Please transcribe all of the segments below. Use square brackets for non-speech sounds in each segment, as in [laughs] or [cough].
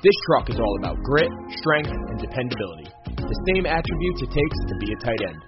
This truck is all about grit, strength, and dependability. The same attributes it takes to be a tight end.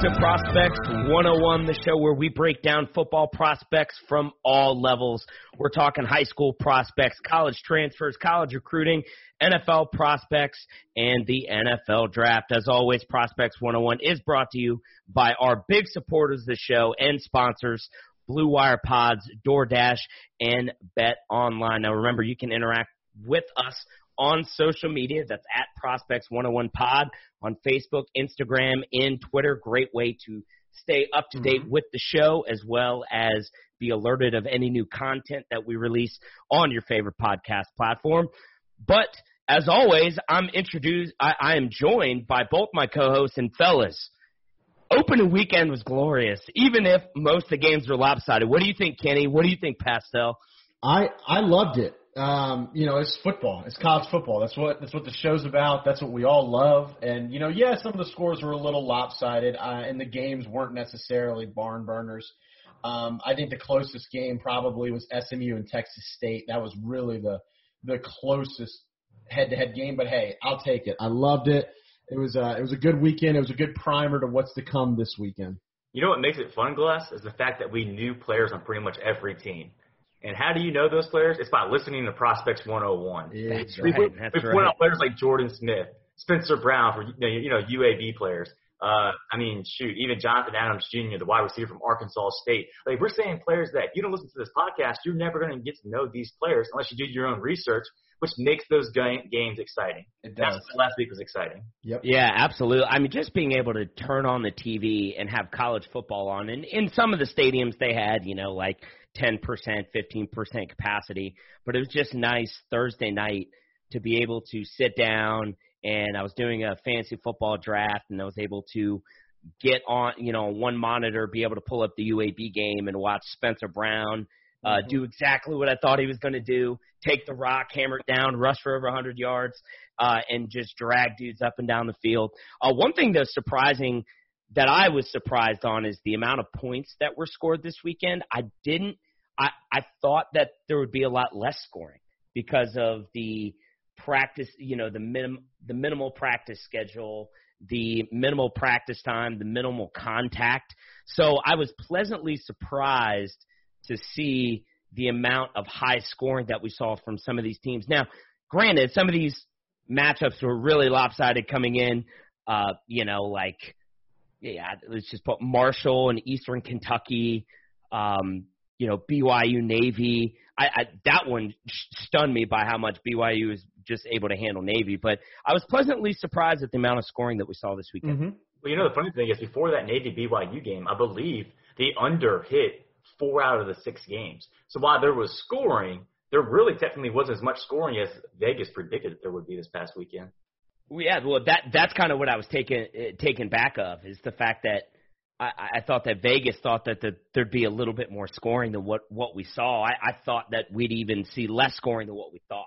To Prospects 101, the show where we break down football prospects from all levels. We're talking high school prospects, college transfers, college recruiting, NFL prospects, and the NFL draft. As always, Prospects 101 is brought to you by our big supporters of the show and sponsors, Blue Wire Pods, DoorDash, and Bet Online. Now remember, you can interact with us on social media. That's at Prospects 101 Pod on Facebook, Instagram, and Twitter. Great way to stay up to date mm-hmm. with the show as well as be alerted of any new content that we release on your favorite podcast platform. But as always, I'm introduced. I, I am joined by both my co-hosts and fellas. Opening weekend was glorious, even if most of the games were lopsided. What do you think, Kenny? What do you think, Pastel? I I loved it. Um, you know, it's football. It's college football. That's what that's what the show's about. That's what we all love. And you know, yeah, some of the scores were a little lopsided, uh, and the games weren't necessarily barn burners. Um, I think the closest game probably was SMU and Texas State. That was really the the closest head-to-head game. But hey, I'll take it. I loved it. It was uh, it was a good weekend. It was a good primer to what's to come this weekend. You know what makes it fun, Glass, is the fact that we knew players on pretty much every team. And how do you know those players? It's by listening to Prospects 101. That's we, right. we, That's we right. point out players like Jordan Smith, Spencer Brown for you know, you know UAB players. Uh, I mean, shoot, even Jonathan Adams Jr., the wide receiver from Arkansas State. Like we're saying players that if you don't listen to this podcast, you're never going to get to know these players unless you do your own research, which makes those ga- games exciting. It That's does. why last week was exciting. Yep. Yeah, absolutely. I mean, just being able to turn on the TV and have college football on, and in some of the stadiums they had, you know, like 10%, 15% capacity, but it was just nice Thursday night to be able to sit down and I was doing a fantasy football draft and I was able to get on, you know, one monitor, be able to pull up the UAB game and watch Spencer Brown uh, do exactly what I thought he was going to do: take the rock, hammer it down, rush for over 100 yards, uh, and just drag dudes up and down the field. Uh, one thing that's surprising that I was surprised on is the amount of points that were scored this weekend. I didn't. I I thought that there would be a lot less scoring because of the practice. You know, the minim the minimal practice schedule. The minimal practice time, the minimal contact. So I was pleasantly surprised to see the amount of high scoring that we saw from some of these teams. Now, granted, some of these matchups were really lopsided coming in. Uh, you know, like yeah, let's just put Marshall and Eastern Kentucky. Um, you know, BYU Navy. I, I that one stunned me by how much BYU was just able to handle Navy. But I was pleasantly surprised at the amount of scoring that we saw this weekend. Mm-hmm. Well, you know, the funny thing is, before that Navy BYU game, I believe the under hit four out of the six games. So while there was scoring, there really technically wasn't as much scoring as Vegas predicted there would be this past weekend. Well, yeah, well, that that's kind of what I was taken uh, taken back of is the fact that I, I thought that Vegas thought that the, there'd be a little bit more scoring than what what we saw. I, I thought that we'd even see less scoring than what we thought,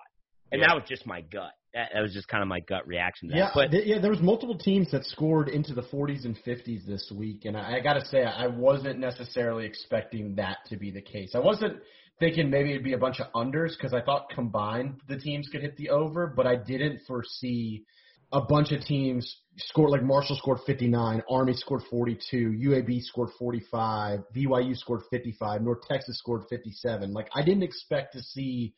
and Yeah. that was just my gut. That, that was just kind of my gut reaction to that. Yeah, but th- yeah, there was multiple teams that scored into the 40s and 50s this week, and I, I got to say, I wasn't necessarily expecting that to be the case. I wasn't thinking maybe it'd be a bunch of unders because I thought combined the teams could hit the over, but I didn't foresee a bunch of teams scored like Marshall scored 59, Army scored 42, UAB scored 45, BYU scored 55, North Texas scored 57. Like I didn't expect to see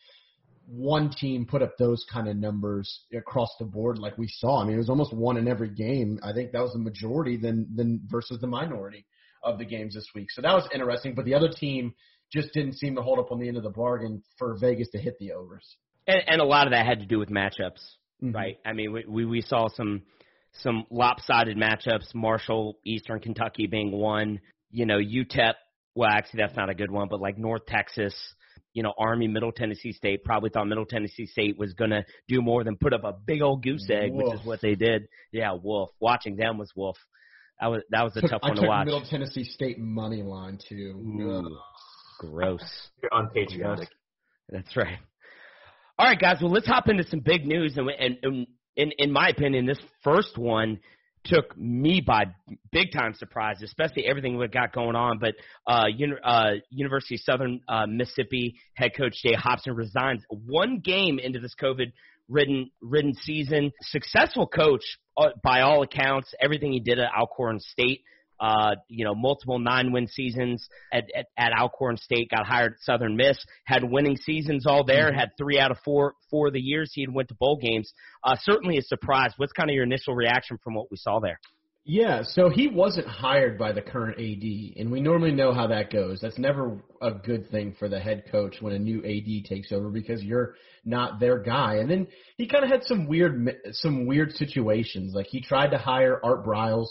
one team put up those kind of numbers across the board like we saw. I mean, it was almost one in every game. I think that was the majority than than versus the minority of the games this week. So that was interesting. But the other team just didn't seem to hold up on the end of the bargain for Vegas to hit the overs. And, and a lot of that had to do with matchups, Mhm. right? I mean, we, we we saw some some lopsided matchups. Marshall, Eastern Kentucky being one. You know, UTEP. Well, actually, that's not a good one, but like North Texas. You know, Army, Middle Tennessee State probably thought Middle Tennessee State was going to do more than put up a big old goose egg, which is what they did. Yeah, wolf. Watching them was wolf. That was that was a Took- tough I one took to watch. Middle Tennessee State money line too. Ooh. Gross. You're unpatriotic. That's right. All right, guys. Well, let's hop into some big news, and, and, and in in my opinion, this first one took me by big time surprise, especially everything we got going on. But uh, uni- uh, University of Southern uh, Mississippi head coach Jay Hopson resigns one game into this COVID ridden ridden season. Successful coach uh, by all accounts. Everything he did at Alcorn State. Uh, you know, multiple nine win seasons at, at, at Alcorn State, got hired at Southern Miss, had winning seasons all there, had three out of four, four of the years he had went to bowl games. Uh, certainly a surprise. What's kind of your initial reaction from what we saw there? Yeah, so he wasn't hired by the current AD, and we normally know how that goes. That's never a good thing for the head coach when a new AD takes over because you're not their guy. And then he kind of had some weird, some weird situations. Like he tried to hire Art Briles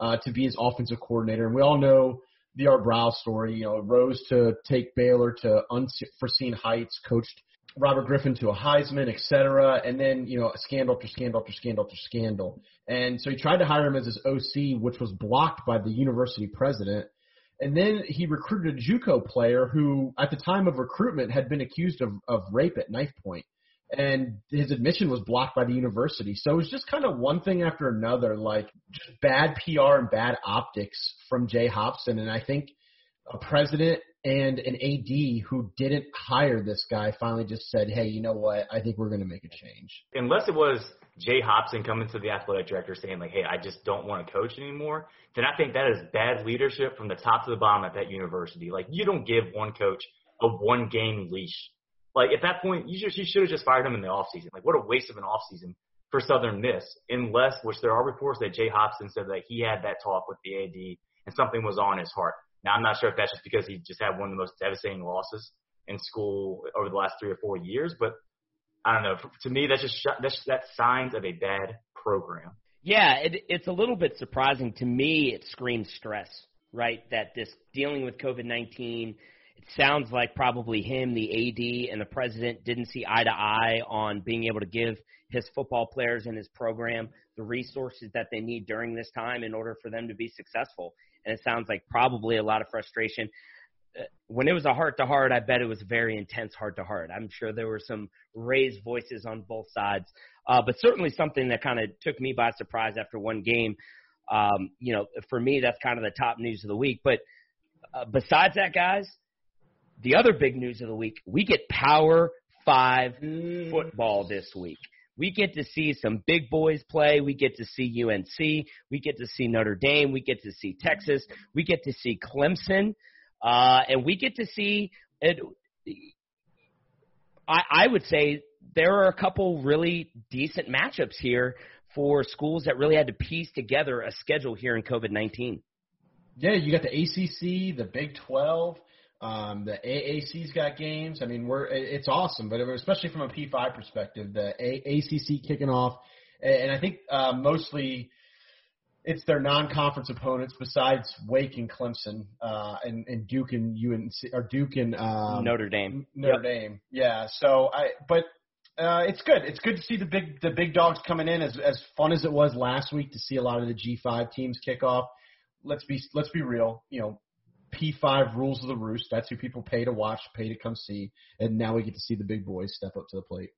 uh, to be his offensive coordinator, and we all know the Art Briles story. You know, rose to take Baylor to unforeseen heights, coached Robert Griffin to a Heisman, et cetera, and then you know scandal after scandal after scandal after scandal. And so he tried to hire him as his OC, which was blocked by the university president. And then he recruited a JUCO player who, at the time of recruitment, had been accused of, of rape at knife point, and his admission was blocked by the university. So it was just kind of one thing after another, like just bad PR and bad optics from Jay Hopson. And I think a president and an AD who didn't hire this guy finally just said, "Hey, you know what? I think we're going to make a change." Unless it was Jay Hopson coming to the athletic director saying like, "Hey, I just don't want to coach anymore," then I think that is bad leadership from the top to the bottom at that university. Like, you don't give one coach a one game leash. Like at that point, you just you should have just fired him in the off season. Like, what a waste of an off season for Southern Miss. Unless, which there are reports that Jay Hopson said that he had that talk with the AD and something was on his heart. Now, I'm not sure if that's just because he just had one of the most devastating losses in school over the last three or four years, but I don't know. To me, that's just that's that signs of a bad program. Yeah, it, it's a little bit surprising to me. It screams stress, right? That this dealing with COVID nineteen. It sounds like probably him, the AD, and the president didn't see eye to eye on being able to give his football players and his program the resources that they need during this time in order for them to be successful. And it sounds like probably a lot of frustration. Uh, When it was a heart to heart, I bet it was a very intense heart to heart. I'm sure there were some raised voices on both sides, uh, but certainly something that kind of took me by surprise after one game. Um, you know, for me, that's kind of the top news of the week. But uh, besides that, guys, the other big news of the week, we get Power Five football this week. We get to see some big boys play. We get to see UNC. We get to see Notre Dame. We get to see Texas. We get to see Clemson. Uh, and we get to see it. I, I would say there are a couple really decent matchups here for schools that really had to piece together a schedule here in COVID 19. Yeah, you got the ACC, the Big Twelve, um, the AAC's got games. I mean, we're it's awesome, but especially from a P5 perspective, the a- ACC kicking off, and I think uh, mostly it's their non-conference opponents besides Wake and Clemson, uh, and, and Duke and UNC or Duke and um, Notre Dame. Notre Dame. Yeah. So I, but uh, it's good. It's good to see the big the big dogs coming in. As as fun as it was last week to see a lot of the G5 teams kick off. Let's be let's be real. You know, P5 rules of the roost. That's who people pay to watch, pay to come see, and now we get to see the big boys step up to the plate.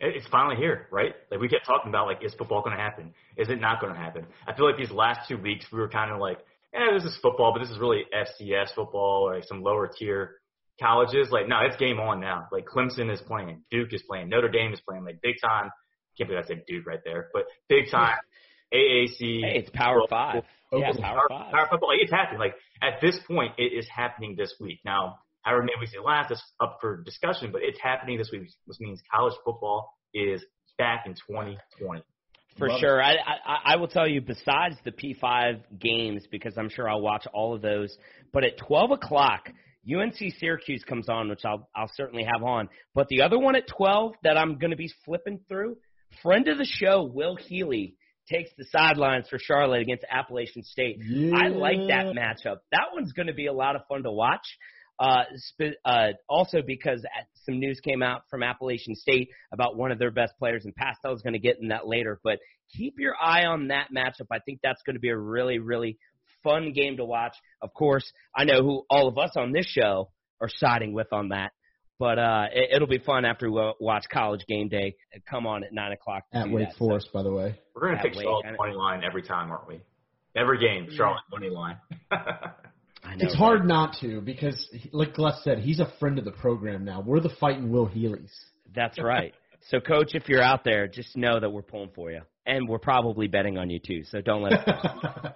It- It's finally here, right? Like we kept talking about, like, is football going to happen? Is it not going to happen? I feel like these last two weeks we were kind of like, eh, this is football, but this is really FCS football or like some lower tier colleges. Like, no, it's game on now. Like Clemson is playing, Duke is playing, Notre Dame is playing, like big time. Can't believe I said Duke right there, but big time. [laughs] AAC. Hey, it's Power Well, Five. well, Yeah, well, Power Power, Five. power football. Like, it's happening. Like at this point, it is happening this week. Now, however many weeks it lasts, that's up for discussion. But it's happening this week, which means college football is back in 2020. For Love sure. I, I I will tell you, besides the P5 games, because I'm sure I'll watch all of those, but at 12 o'clock, UNC Syracuse comes on, which I'll I'll certainly have on. But the other one at 12 that I'm going to be flipping through, friend of the show, Will Healy takes the sidelines for Charlotte against Appalachian State. I like that matchup. That one's going to be a lot of fun to watch. Uh, sp- uh, also because some news came out from Appalachian State about one of their best players, and Pastel's going to get in that later. But keep your eye on that matchup. I think that's going to be a really, really fun game to watch. Of course, I know who all of us on this show are siding with on that. But uh, it, it'll be fun after we watch College Game Day come on at nine o'clock. to At do Wake that. So- by the way. We're going to That pick way, Charlotte kinda- money line every time, aren't we? Every game, Charlotte money line. [laughs] I know, It's hard not to because, like Les said, he's a friend of the program now. We're the fighting Will Healy's. That's right. So, coach, if you're out there, just know that we're pulling for you, and we're probably betting on you too. So don't let it. [laughs]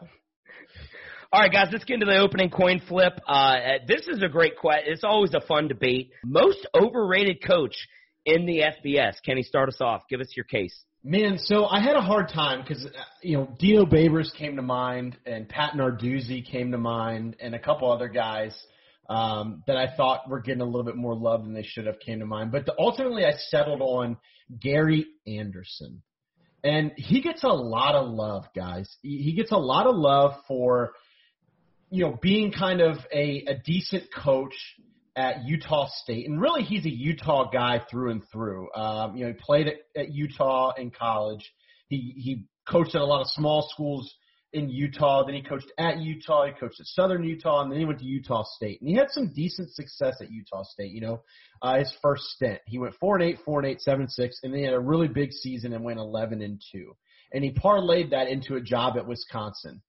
All right, guys, let's get into the opening coin flip. Uh, this is a great question. It's always a fun debate. Most overrated coach in the FBS. Kenny, start us off. Give us your case. Man, so I had a hard time because you know Dino Babers came to mind, and Pat Narduzzi came to mind, and a couple other guys um, that I thought were getting a little bit more love than they should have came to mind. But the, ultimately, I settled on Gary Anderson, and he gets a lot of love, guys. He, he gets a lot of love for you know being kind of a, a decent coach at Utah State, and really he's a Utah guy through and through. Um, you know, he played at, at Utah in college. He he coached at a lot of small schools in Utah. Then he coached at Utah. He coached at Southern Utah, and then he went to Utah State. And he had some decent success at Utah State. You know, uh, his first stint, he went four and eight, four and eight, seven six, and then he had a really big season and went eleven and two. And he parlayed that into a job at Wisconsin,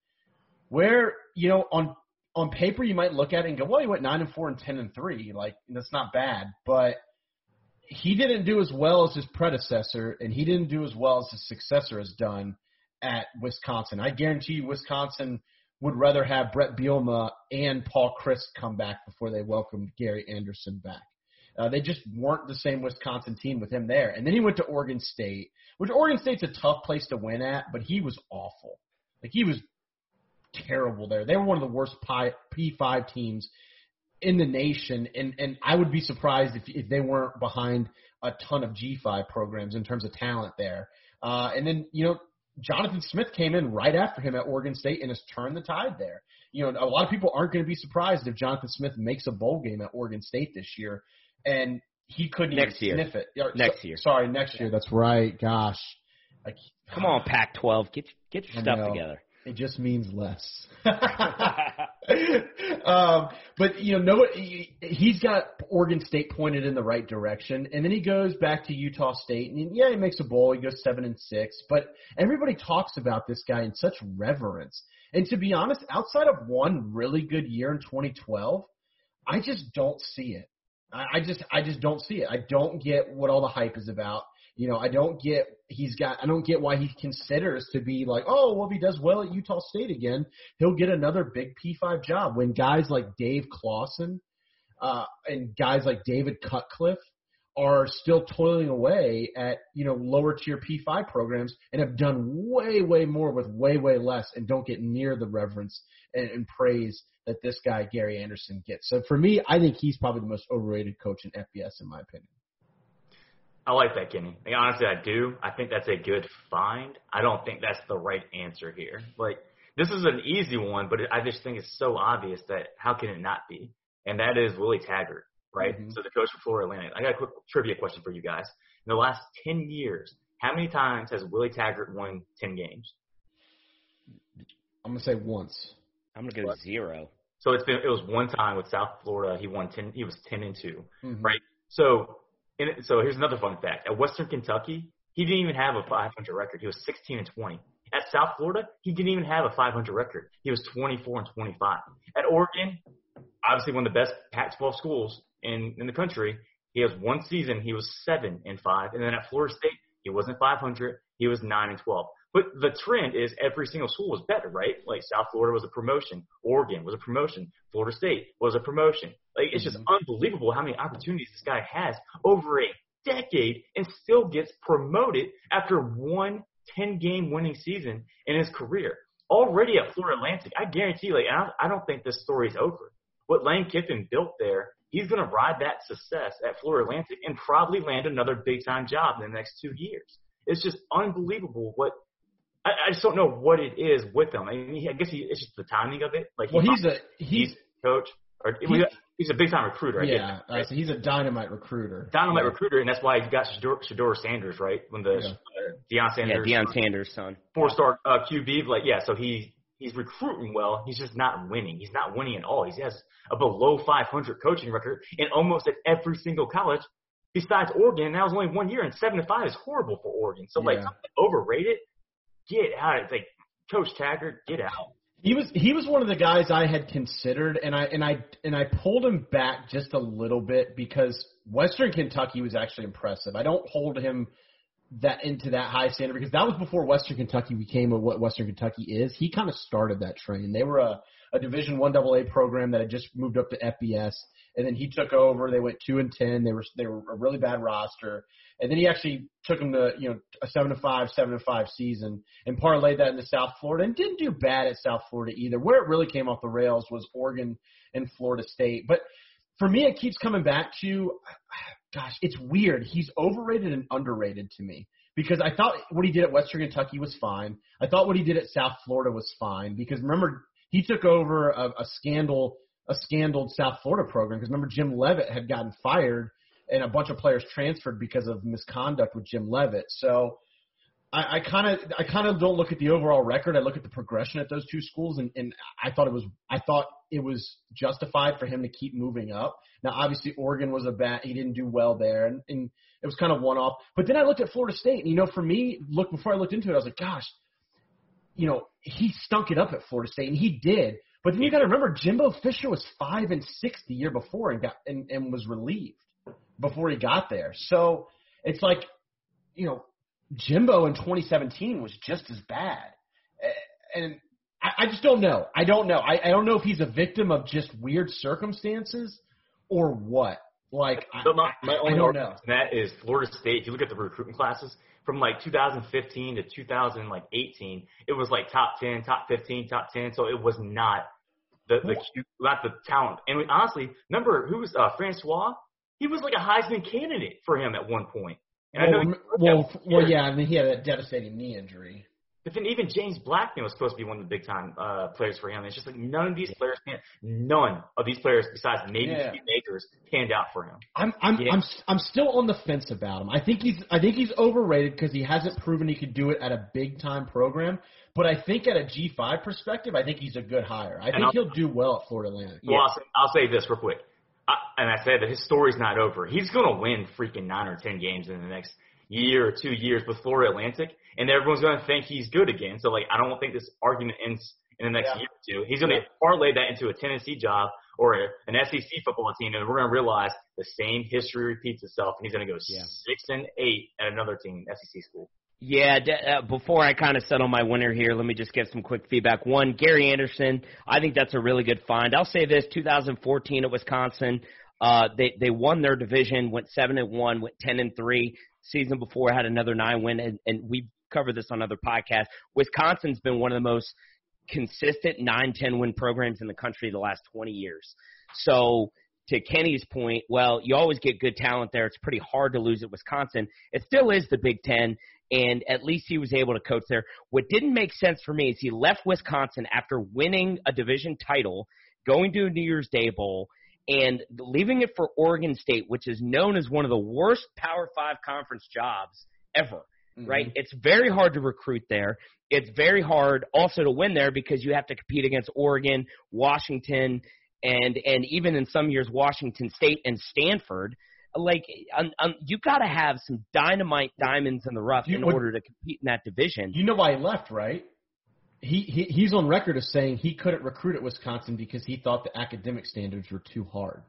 where you know on on paper you might look at it and go, well, he went nine and four and ten and three. Like that's not bad, but he didn't do as well as his predecessor, and he didn't do as well as his successor has done at Wisconsin. I guarantee you, Wisconsin would rather have Bret Bielema and Paul Chryst come back before they welcomed Gary Anderson back. Uh, they just weren't the same Wisconsin team with him there. And then he went to Oregon State, which Oregon State's a tough place to win at, but he was awful. Like he was terrible there. They were one of the worst P5 teams in the nation, and and I would be surprised if if they weren't behind a ton of G5 programs in terms of talent there. Uh, and then you know Jonathan Smith came in right after him at Oregon State and has turned the tide there. You know, a lot of people aren't going to be surprised if Jonathan Smith makes a bowl game at Oregon State this year, and he couldn't Next even year. sniff it. Or, Next so- year. Sorry, next year. That's right. Gosh. I, Come on, Pac-12, get get your stuff together. It just means less. [laughs] [laughs] um, but you know, no, he, he's got Oregon State pointed in the right direction, and then he goes back to Utah State, and yeah, he makes a bowl. He goes seven and six, but everybody talks about this guy in such reverence. And to be honest, outside of one really good year in 2012, I just don't see it. I, I just, I just don't see it. I don't get what all the hype is about. You know, I don't get he's got I don't get why he considers to be like, oh, well, if he does well at Utah State again, he'll get another big P5 job. When guys like Dave Clawson uh, and guys like David Cutcliffe are still toiling away at you know lower tier P5 programs and have done way way more with way way less and don't get near the reverence and, and praise that this guy Gary Anderson gets. So for me, I think he's probably the most overrated coach in FBS in my opinion. I like that, Kenny. Like, honestly, I do. I think that's a good find. I don't think that's the right answer here. Like, this is an easy one, but I just think it's so obvious that how can it not be? And that is Willie Taggart, right? Mhm. So the coach for Florida Atlantic. I got a quick trivia question for you guys. In the last 10 years, how many times has Willie Taggart won 10 games? I'm gonna say once. I'm gonna go zero. So it's been it was one time with South Florida. He won 10. He was 10 and 2. Mhm. Right. So, in, so here's another fun fact. At Western Kentucky, he didn't even have a 500 record. He was 16 and 20. At South Florida, he didn't even have a 500 record. He was 24 and 25. At Oregon, obviously one of the best Pac-12 schools in in the country, he has one season. He was seven and five, and then at Florida State, he wasn't 500. He was nine and 12. But the trend is every single school was better, right? Like South Florida was a promotion, Oregon was a promotion, Florida State was a promotion. Like it's just mm-hmm. unbelievable how many opportunities this guy has over a decade and still gets promoted after one 10 game winning season in his career. Already at Florida Atlantic, I guarantee, like, I don't, I don't think this story's over. What Lane Kiffin built there, he's going to ride that success at Florida Atlantic and probably land another big time job in the next two years. It's just unbelievable what I, I just don't know what it is with him. I mean, I guess he, it's just the timing of it. Like, well, he's a he's, he's coach or He's- he's a big time recruiter. I get yeah. that, Uh, so he's a dynamite recruiter. dynamite Yeah. recruiter, and that's why he got Shedeur, Shedeur Sanders, right? When the Yeah. uh, Deion Sanders, Yeah, Deion Sanders' son. four star uh, QB, like yeah, so he he's recruiting well. He's just not winning. He's not winning at all. He has a below 500 coaching record in almost at every single college besides Oregon. And that was only one year, and seven to five is horrible for Oregon. So like Yeah. overrated. Get out! It's like Coach Taggart, get out. He was he was one of the guys I had considered, and I and I and I pulled him back just a little bit because Western Kentucky was actually impressive. I don't hold him that into that high standard because that was before Western Kentucky became what Western Kentucky is. He kind of started that train. They were a, a Division One AA program that had just moved up to FBS, and then he took over. They went two and ten. They were they were a really bad roster, and then he actually took them to you know a seven to five, seven to five season, and parlayed that into South Florida, and didn't do bad at South Florida either. Where it really came off the rails was Oregon and Florida State, but for me, it keeps coming back to, gosh, it's weird. He's overrated and underrated to me because I thought what he did at Western Kentucky was fine. I thought what he did at South Florida was fine because remember he took over a, a scandal, a scandaled South Florida program because remember Jim Leavitt had gotten fired and a bunch of players transferred because of misconduct with Jim Leavitt. So I kind of I kind of don't look at the overall record. I look at the progression at those two schools, and, and I thought it was I thought it was justified for him to keep moving up. Now, obviously, Oregon was a bat; he didn't do well there, and, and it was kind of one off. But then I looked at Florida State, and you know, for me, look before I looked into it, I was like, gosh, you know, he stunk it up at Florida State, and he did. But then you got to remember, Jimbo Fisher was five and six the year before, and got and, and was relieved before he got there. So it's like, you know, Jimbo in 2017 was just as bad, and I, I just don't know. I don't know. I, I don't know if he's a victim of just weird circumstances or what. Like, I, But my, my I only don't know. that is Florida State. If you look at the recruitment classes from like 2015 to 2018, it was like top 10, top 15, top 10. So it was not the the cute, not the talent. And we, honestly, remember who was uh, Francois? He was like a Heisman candidate for him at one point. And I know Well, well, well, yeah. I mean, he had a devastating knee injury. But then even James Blackman was supposed to be one of the big time uh, players for him. It's just like none of these players pan. None of these players, besides maybe Yeah. Steve Akers, panned out for him. I'm I'm Yeah. I'm I'm still on the fence about him. I think he's I think he's overrated because he hasn't proven he could do it at a big time program. But I think at a G five perspective, I think he's a good hire. I think I'll- he'll do well at Florida Atlantic. Well, I'll, say, I'll say this real quick. I, and I said that his story's not over. He's going to win freaking nine or ten games in the next year or two years before Atlantic, and everyone's going to think he's good again. So, like, I don't think this argument ends in the next Yeah. year or two. He's going to parlay that into a Tennessee job or a, an SEC football team, and we're going to realize the same history repeats itself, and he's going to go Yeah. six and eight at another team, SEC school. Yeah, d- uh, before I kind of settle my winner here, let me just give some quick feedback. One, Gary Anderson, I think that's a really good find. I'll say this: 2014 at Wisconsin, uh, they they won their division, went seven and one, went ten and three. Season before had another nine win, and, and we covered this on other podcasts. Wisconsin's been one of the most consistent nine ten win programs in the country the last 20 years. So to Kenny's point, well, you always get good talent there. It's pretty hard to lose at Wisconsin. It still is the Big Ten, and at least he was able to coach there. What didn't make sense for me is he left Wisconsin after winning a division title, going to a New Year's Day Bowl, and leaving it for Oregon State, which is known as one of the worst Power Five conference jobs ever. Right? It's very hard to recruit there. It's very hard also to win there because you have to compete against Oregon, Washington, and and even in some years Washington State and Stanford. Like um, um, you got to have some dynamite diamonds in the rough You in would- order to compete in that division. You know why he left, right? He, he he's on record as saying he couldn't recruit at Wisconsin because he thought the academic standards were too hard.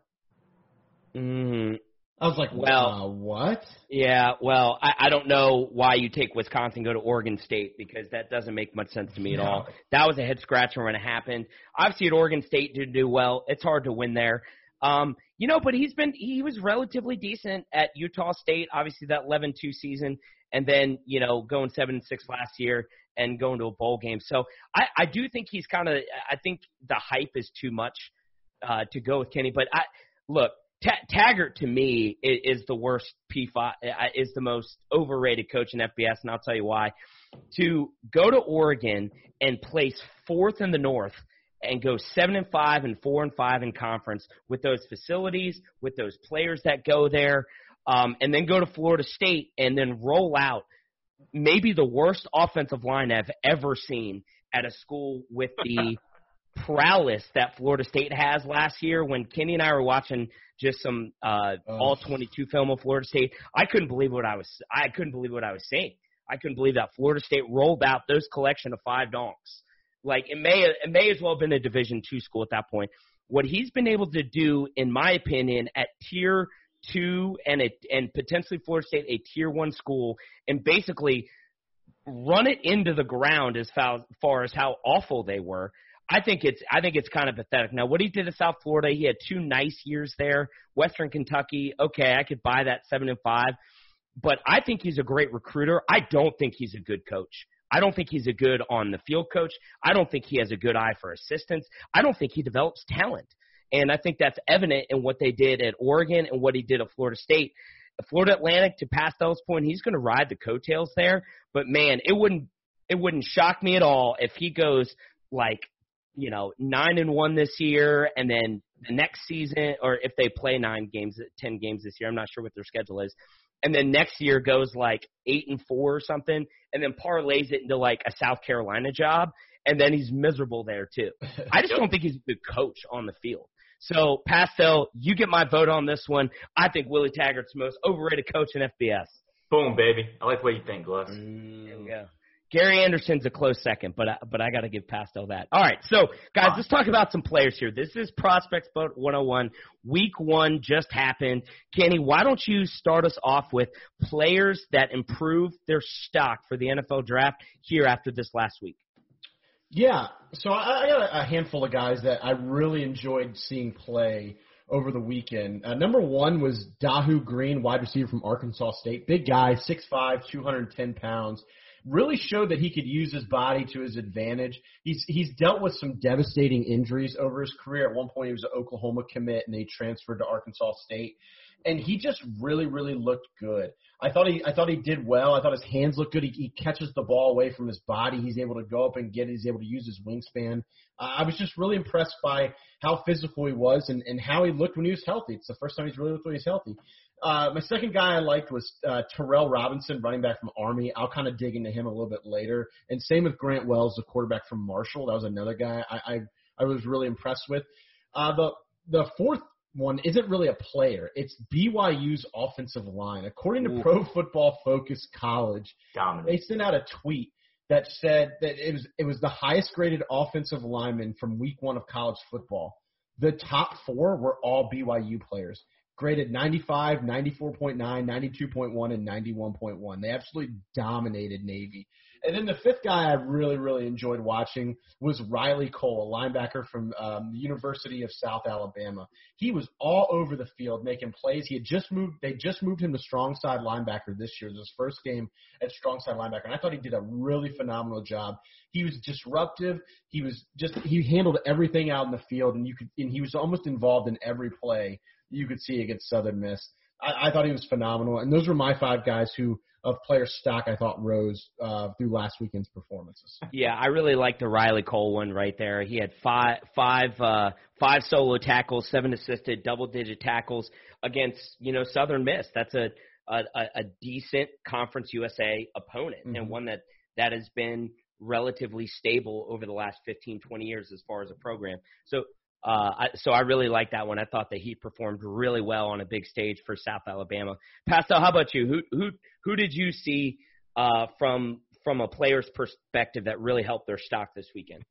Mm, I was like, Well- uh, what? yeah, well, I, I don't know why you take Wisconsin go to Oregon State because that doesn't make much sense to me at all. That was a head scratcher when it happened. Obviously, at Oregon State did do well. It's hard to win there. Um, You know, but he's been he was relatively decent at Utah State. Obviously, that 11-2 season, and then you know going seven and six last year and going to a bowl game. So I, I do think he's kind of. I think the hype is too much uh, to go with Kenny. But I look, Ta- Taggart to me is, is the worst P5 is the most overrated coach in FBS, and I'll tell you why. To go to Oregon and place fourth in the North and go seven and five and four and five in conference with those facilities, with those players that go there, um, and then go to Florida State and then roll out maybe the worst offensive line I've ever seen at a school with the [laughs] prowess that Florida State has last year. When Kenny and I were watching just some uh, all 22 film of Florida State, I couldn't believe what I was. I couldn't believe what I was seeing. I couldn't believe that Florida State rolled out those collection of five donks like it may it may as well have been a Division two school at that point. What he's been able to do, in my opinion, at tier two and a, and potentially Florida State a tier one school, and basically run it into the ground as far as how awful they were. I think it's I think it's kind of pathetic. Now, what he did at South Florida, he had two nice years there. Western Kentucky, okay, I could buy that seven and five, but I think he's a great recruiter. I don't think he's a good coach. I don't think he's a good on the field coach. I don't think he has a good eye for assistants. I don't think he develops talent. And I think that's evident in what they did at Oregon and what he did at Florida State. Florida Atlantic, to Pastel's point, he's going to ride the coattails there. But man, it wouldn't it wouldn't shock me at all if he goes like you know nine and one this year, and then the next season, or if they play nine games, ten games this year. I'm not sure what their schedule is and then next year goes like eight and four or something, and then parlays it into like a South Carolina job, and then he's miserable there too. [laughs] I just don't think he's a good coach on the field. So Pastel, you get my vote on this one. I think Willie Taggart's the most overrated coach in FBS. Boom, baby. I like the way you think, Gus. Mm, yeah. Gary Anderson's a close second, but I, but I got to give Pastel that. All right, so guys, let's talk about some players here. This is Prospects Boat 101. Week one just happened. Kenny, why don't you start us off with players that improved their stock for the NFL draft here after this last week? Yeah, so I, I got a handful of guys that I really enjoyed seeing play over the weekend. Uh, number one was Dahu Green, wide receiver from Arkansas State. Big guy, 6'5", 210 pounds really showed that he could use his body to his advantage. He's he's dealt with some devastating injuries over his career. At one point, he was an Oklahoma commit, and they transferred to Arkansas State, and he just really really looked good. I thought he I thought he did well. I thought his hands looked good. He, he catches the ball away from his body. He's able to go up and get it. He's able to use his wingspan. Uh, I was just really impressed by how physical he was and, and how he looked when he was healthy. It's the first time he's really looked when he's healthy. Uh, my second guy I liked was uh, Tyrell Robinson, running back from Army. I'll kind of dig into him a little bit later. And same with Grant Wells, the quarterback from Marshall. That was another guy I I, I was really impressed with. Uh, the the fourth one isn't really a player. It's BYU's offensive line. According to Ooh. Pro Football Focus College, Dominant. they sent out a tweet that said that it was it was the highest graded offensive lineman from week one of college football. The top four were all BYU players graded 95, 94.9, 92.1, and 91.1. They absolutely dominated Navy. And then the fifth guy I really, really enjoyed watching was Riley Cole, a linebacker from um, the University of South Alabama. He was all over the field making plays. He had just moved. They just moved him to strong side linebacker this year. It was his first game at strong side linebacker, and I thought he did a really phenomenal job. He was disruptive. He was just he handled everything out in the field, and you could and he was almost involved in every play you could see against Southern Miss. I, I thought he was phenomenal, and those were my five guys who of player stock I thought rose uh, through last weekend's performances. Yeah, I really like the Riley Cole one right there. He had five five uh, five solo tackles, seven assisted, double digit tackles against you know Southern Miss. That's a a, a decent Conference USA opponent mm-hmm. and one that that has been relatively stable over the last 15, 20 years as far as a program. So uh, I, so I really like that one. I thought that he performed really well on a big stage for South Alabama. Pastel, how about you? Who who who did you see uh, from from a player's perspective that really helped their stock this weekend?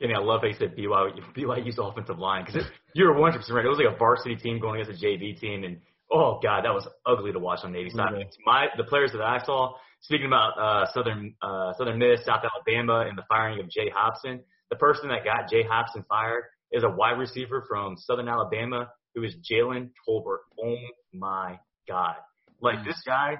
Kenny, I love how you said BYU [laughs] BYU's offensive line because you were 100 percent right. It was like a varsity team going against a JV team, and oh god, that was ugly to watch on Navy side. Mm-hmm. My the players that I saw, speaking about uh, Southern uh, Southern Miss, South Alabama, and the firing of Jay Hopson, the person that got Jay Hopson fired is a wide receiver from Southern Alabama It was Jalen Tolbert. Oh my God. Like this guy,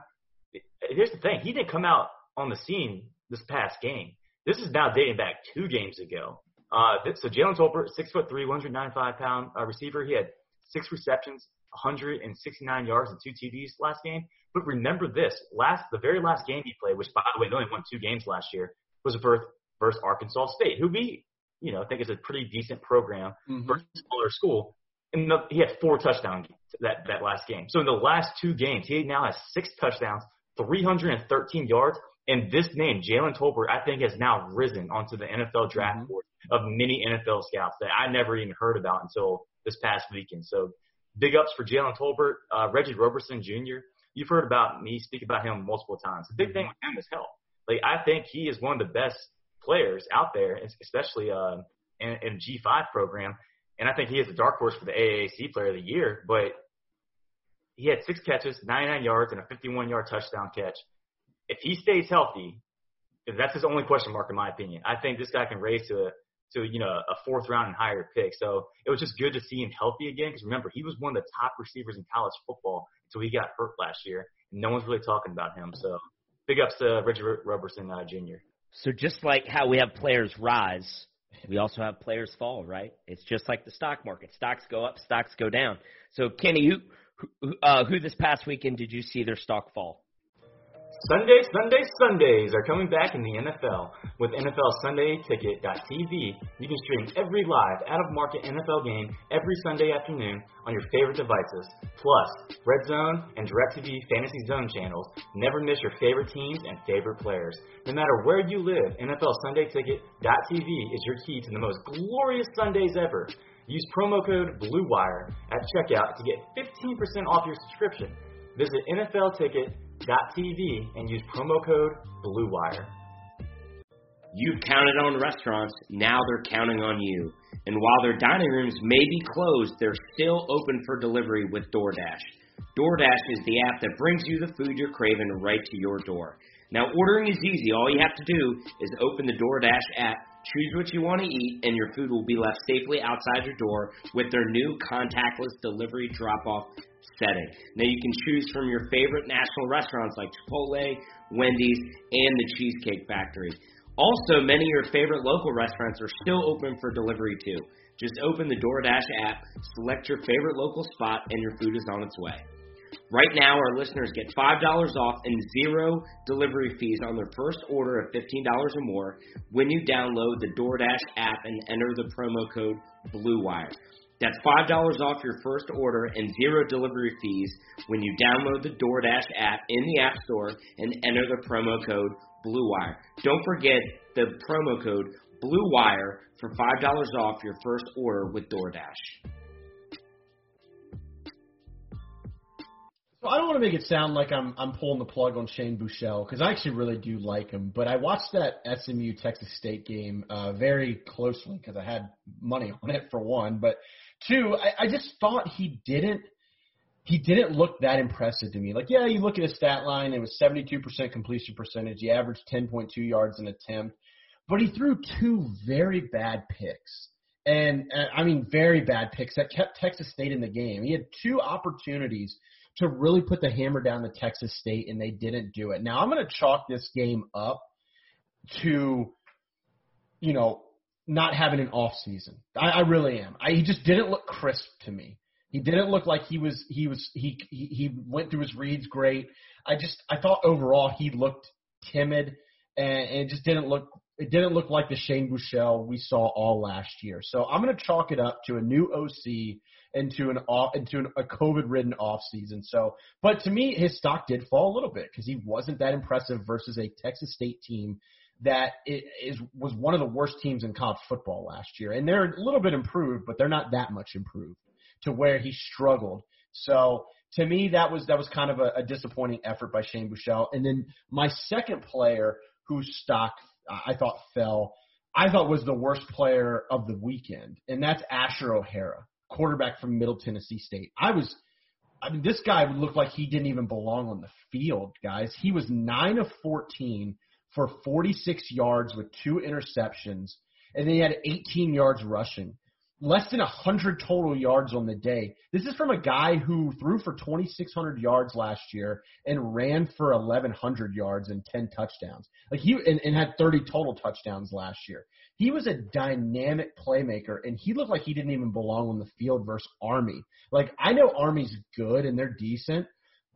here's the thing. He didn't come out on the scene this past game. This is now dating back two games ago. Uh, so Jalen Tolbert, six foot three, 195 pound uh, receiver. He had six receptions, 169 yards, and two TDs last game. But remember this: last, the very last game he played, which by the way, they only won two games last year, was a versus, versus Arkansas State, who we, you know, I think is a pretty decent program Mhm. for a smaller school. And the, he had four touchdowns that that last game. So in the last two games, he now has six touchdowns, 313 yards, and this name, Jalen Tolbert, I think has now risen onto the NFL draft Mhm. board of many NFL scouts that I never even heard about until this past weekend. So big ups for Jalen Tolbert, uh, Reggie Roberson Jr. You've heard about me speak about him multiple times. The big thing with him is health. Like I think he is one of the best players out there, especially uh, in, in G5 program. And I think he is a dark horse for the AAC Player of the Year. But he had six catches, 99 yards, and a 51-yard touchdown catch. If he stays healthy, that's his only question mark in my opinion. I think this guy can raise to a, to you know a fourth round and higher pick. So it was just good to see him healthy again. Because remember, he was one of the top receivers in college football until he got hurt last year, and no one's really talking about him. So big ups to Reggie Roberson uh, Jr. So just like how we have players rise, we also have players fall, right? It's just like the stock market. Stocks go up, stocks go down. So Kenny, who who, uh, who this past weekend did you see their stock fall? Sunday, Sunday, Sundays are coming back in the NFL. With NFL Sunday Ticket.tv, you can stream every live, out of market NFL game every Sunday afternoon on your favorite devices. Plus, Red Zone and DirecTV Fantasy Zone channels. Never miss your favorite teams and favorite players. No matter where you live, NFL Sunday Ticket.tv is your key to the most glorious Sundays ever. Use promo code BLUEWIRE at checkout to get 15% off your subscription. Visit NFLTicket.tv and use promo code BLUEWIRE. You've counted on restaurants, now they're counting on you. And while their dining rooms may be closed, they're still open for delivery with DoorDash. DoorDash is the app that brings you the food you're craving right to your door. Now, ordering is easy. All you have to do is open the DoorDash app, choose what you want to eat, and your food will be left safely outside your door with their new contactless delivery drop off setting. Now, you can choose from your favorite national restaurants like Chipotle, Wendy's, and the Cheesecake Factory. Also, many of your favorite local restaurants are still open for delivery too. Just open the DoorDash app, select your favorite local spot, and your food is on its way. Right now, our listeners get $5 off and zero delivery fees on their first order of $15 or more when you download the DoorDash app and enter the promo code BLUEWIRE. That's $5 off your first order and zero delivery fees when you download the DoorDash app in the App Store and enter the promo code BLUEWIRE. Don't forget the promo code BLUEWIRE for $5 off your first order with DoorDash. So I don't want to make it sound like I'm I'm pulling the plug on Shane Buechele because I actually really do like him. But I watched that SMU Texas State game uh, very closely because I had money on it for one, but two, I, I just thought he didn't he didn't look that impressive to me. Like, yeah, you look at his stat line, it was 72% completion percentage. He averaged 10.2 yards an attempt, but he threw two very bad picks. And uh, I mean, very bad picks that kept Texas State in the game. He had two opportunities to really put the hammer down to Texas State, and they didn't do it. Now, I'm going to chalk this game up to, you know, not having an off season. I, I really am. I, he just didn't look crisp to me. He didn't look like he was he was he he, went through his reads great. I just I thought overall he looked timid and, and it just didn't look it didn't look like the Shane Buechele we saw all last year. So I'm going to chalk it up to a new OC into an off into an, a COVID ridden off season. So, but to me, his stock did fall a little bit because he wasn't that impressive versus a Texas State team that is was one of the worst teams in college football last year, and they're a little bit improved, but they're not that much improved to where he struggled. So to me, that was that was kind of a, a disappointing effort by Shane Buechele. And then my second player whose stock I thought fell, I thought was the worst player of the weekend, and that's Asher O'Hara, quarterback from Middle Tennessee State. I was, I mean, this guy looked like he didn't even belong on the field, guys. He was nine of fourteen for 46 yards with two interceptions, and then he had 18 yards rushing. less than 100 total yards on the day. This is from a guy who threw for 2,600 yards last year and ran for 1,100 yards and 10 touchdowns. Like he and, and had 30 total touchdowns last year. He was a dynamic playmaker, and he looked like he didn't even belong on the field versus Army. Like I know Army's good and they're decent,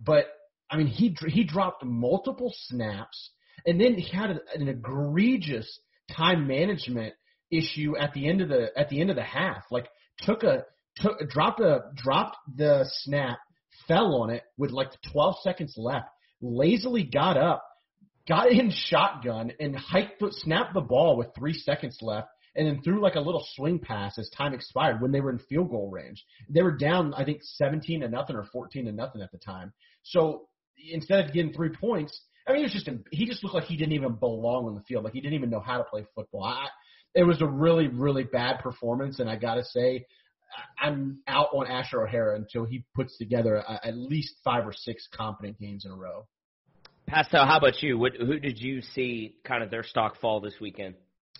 but I mean he he dropped multiple snaps, and then he had an egregious time management issue at the end of the at the end of the half. Like took a took dropped a dropped the snap, fell on it with like 12 seconds left, lazily got up, got in shotgun and hiked snapped the ball with 3 seconds left and then threw like a little swing pass as time expired when they were in field goal range. They were down I think 17 to nothing or 14 to nothing at the time. So instead of getting 3 points, I mean, he was just he just looked like he didn't even belong on the field. Like he didn't even know how to play football. I it was a really, really bad performance, and I got to say, I'm out on Asher O'Hara until he puts together a, at least five or six competent games in a row. Pastel, how about you? What, who did you see kind of their stock fall this weekend?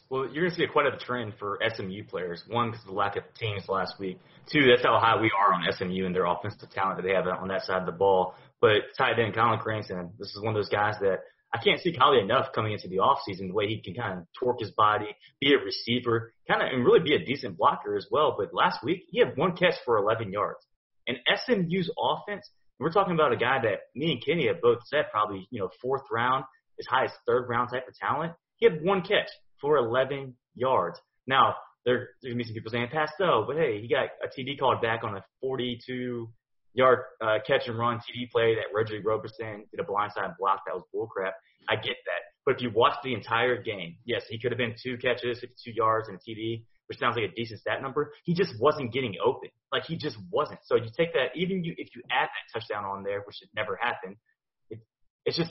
Well, you're going to see a quite a trend for SMU players. One, because of the lack of teams last week. Two, that's how high we are on SMU and their offensive talent that they have on that side of the ball. But tight end Kylen Granson, this is one of those guys that I can't see Kylie enough coming into the offseason, the way he can kind of torque his body, be a receiver, kind of, and really be a decent blocker as well. But last week, he had one catch for 11 yards. And SMU's offense, we're talking about a guy that me and Kenny have both said probably, you know, fourth round, as high as third round type of talent. He had one catch for 11 yards. Now, there, there's going to be some people saying, Pastel, but hey, he got a TD called back on a 42 yard uh, catch and run TD play that Reggie Roberson did a blindside block that was bullcrap. I get that. But if you watch the entire game, yes, he could have been two catches, 52 yards, and a TD, which sounds like a decent stat number. He just wasn't getting open. Like he just wasn't. So you take that, even you if you add that touchdown on there, which should never happen, it, it's just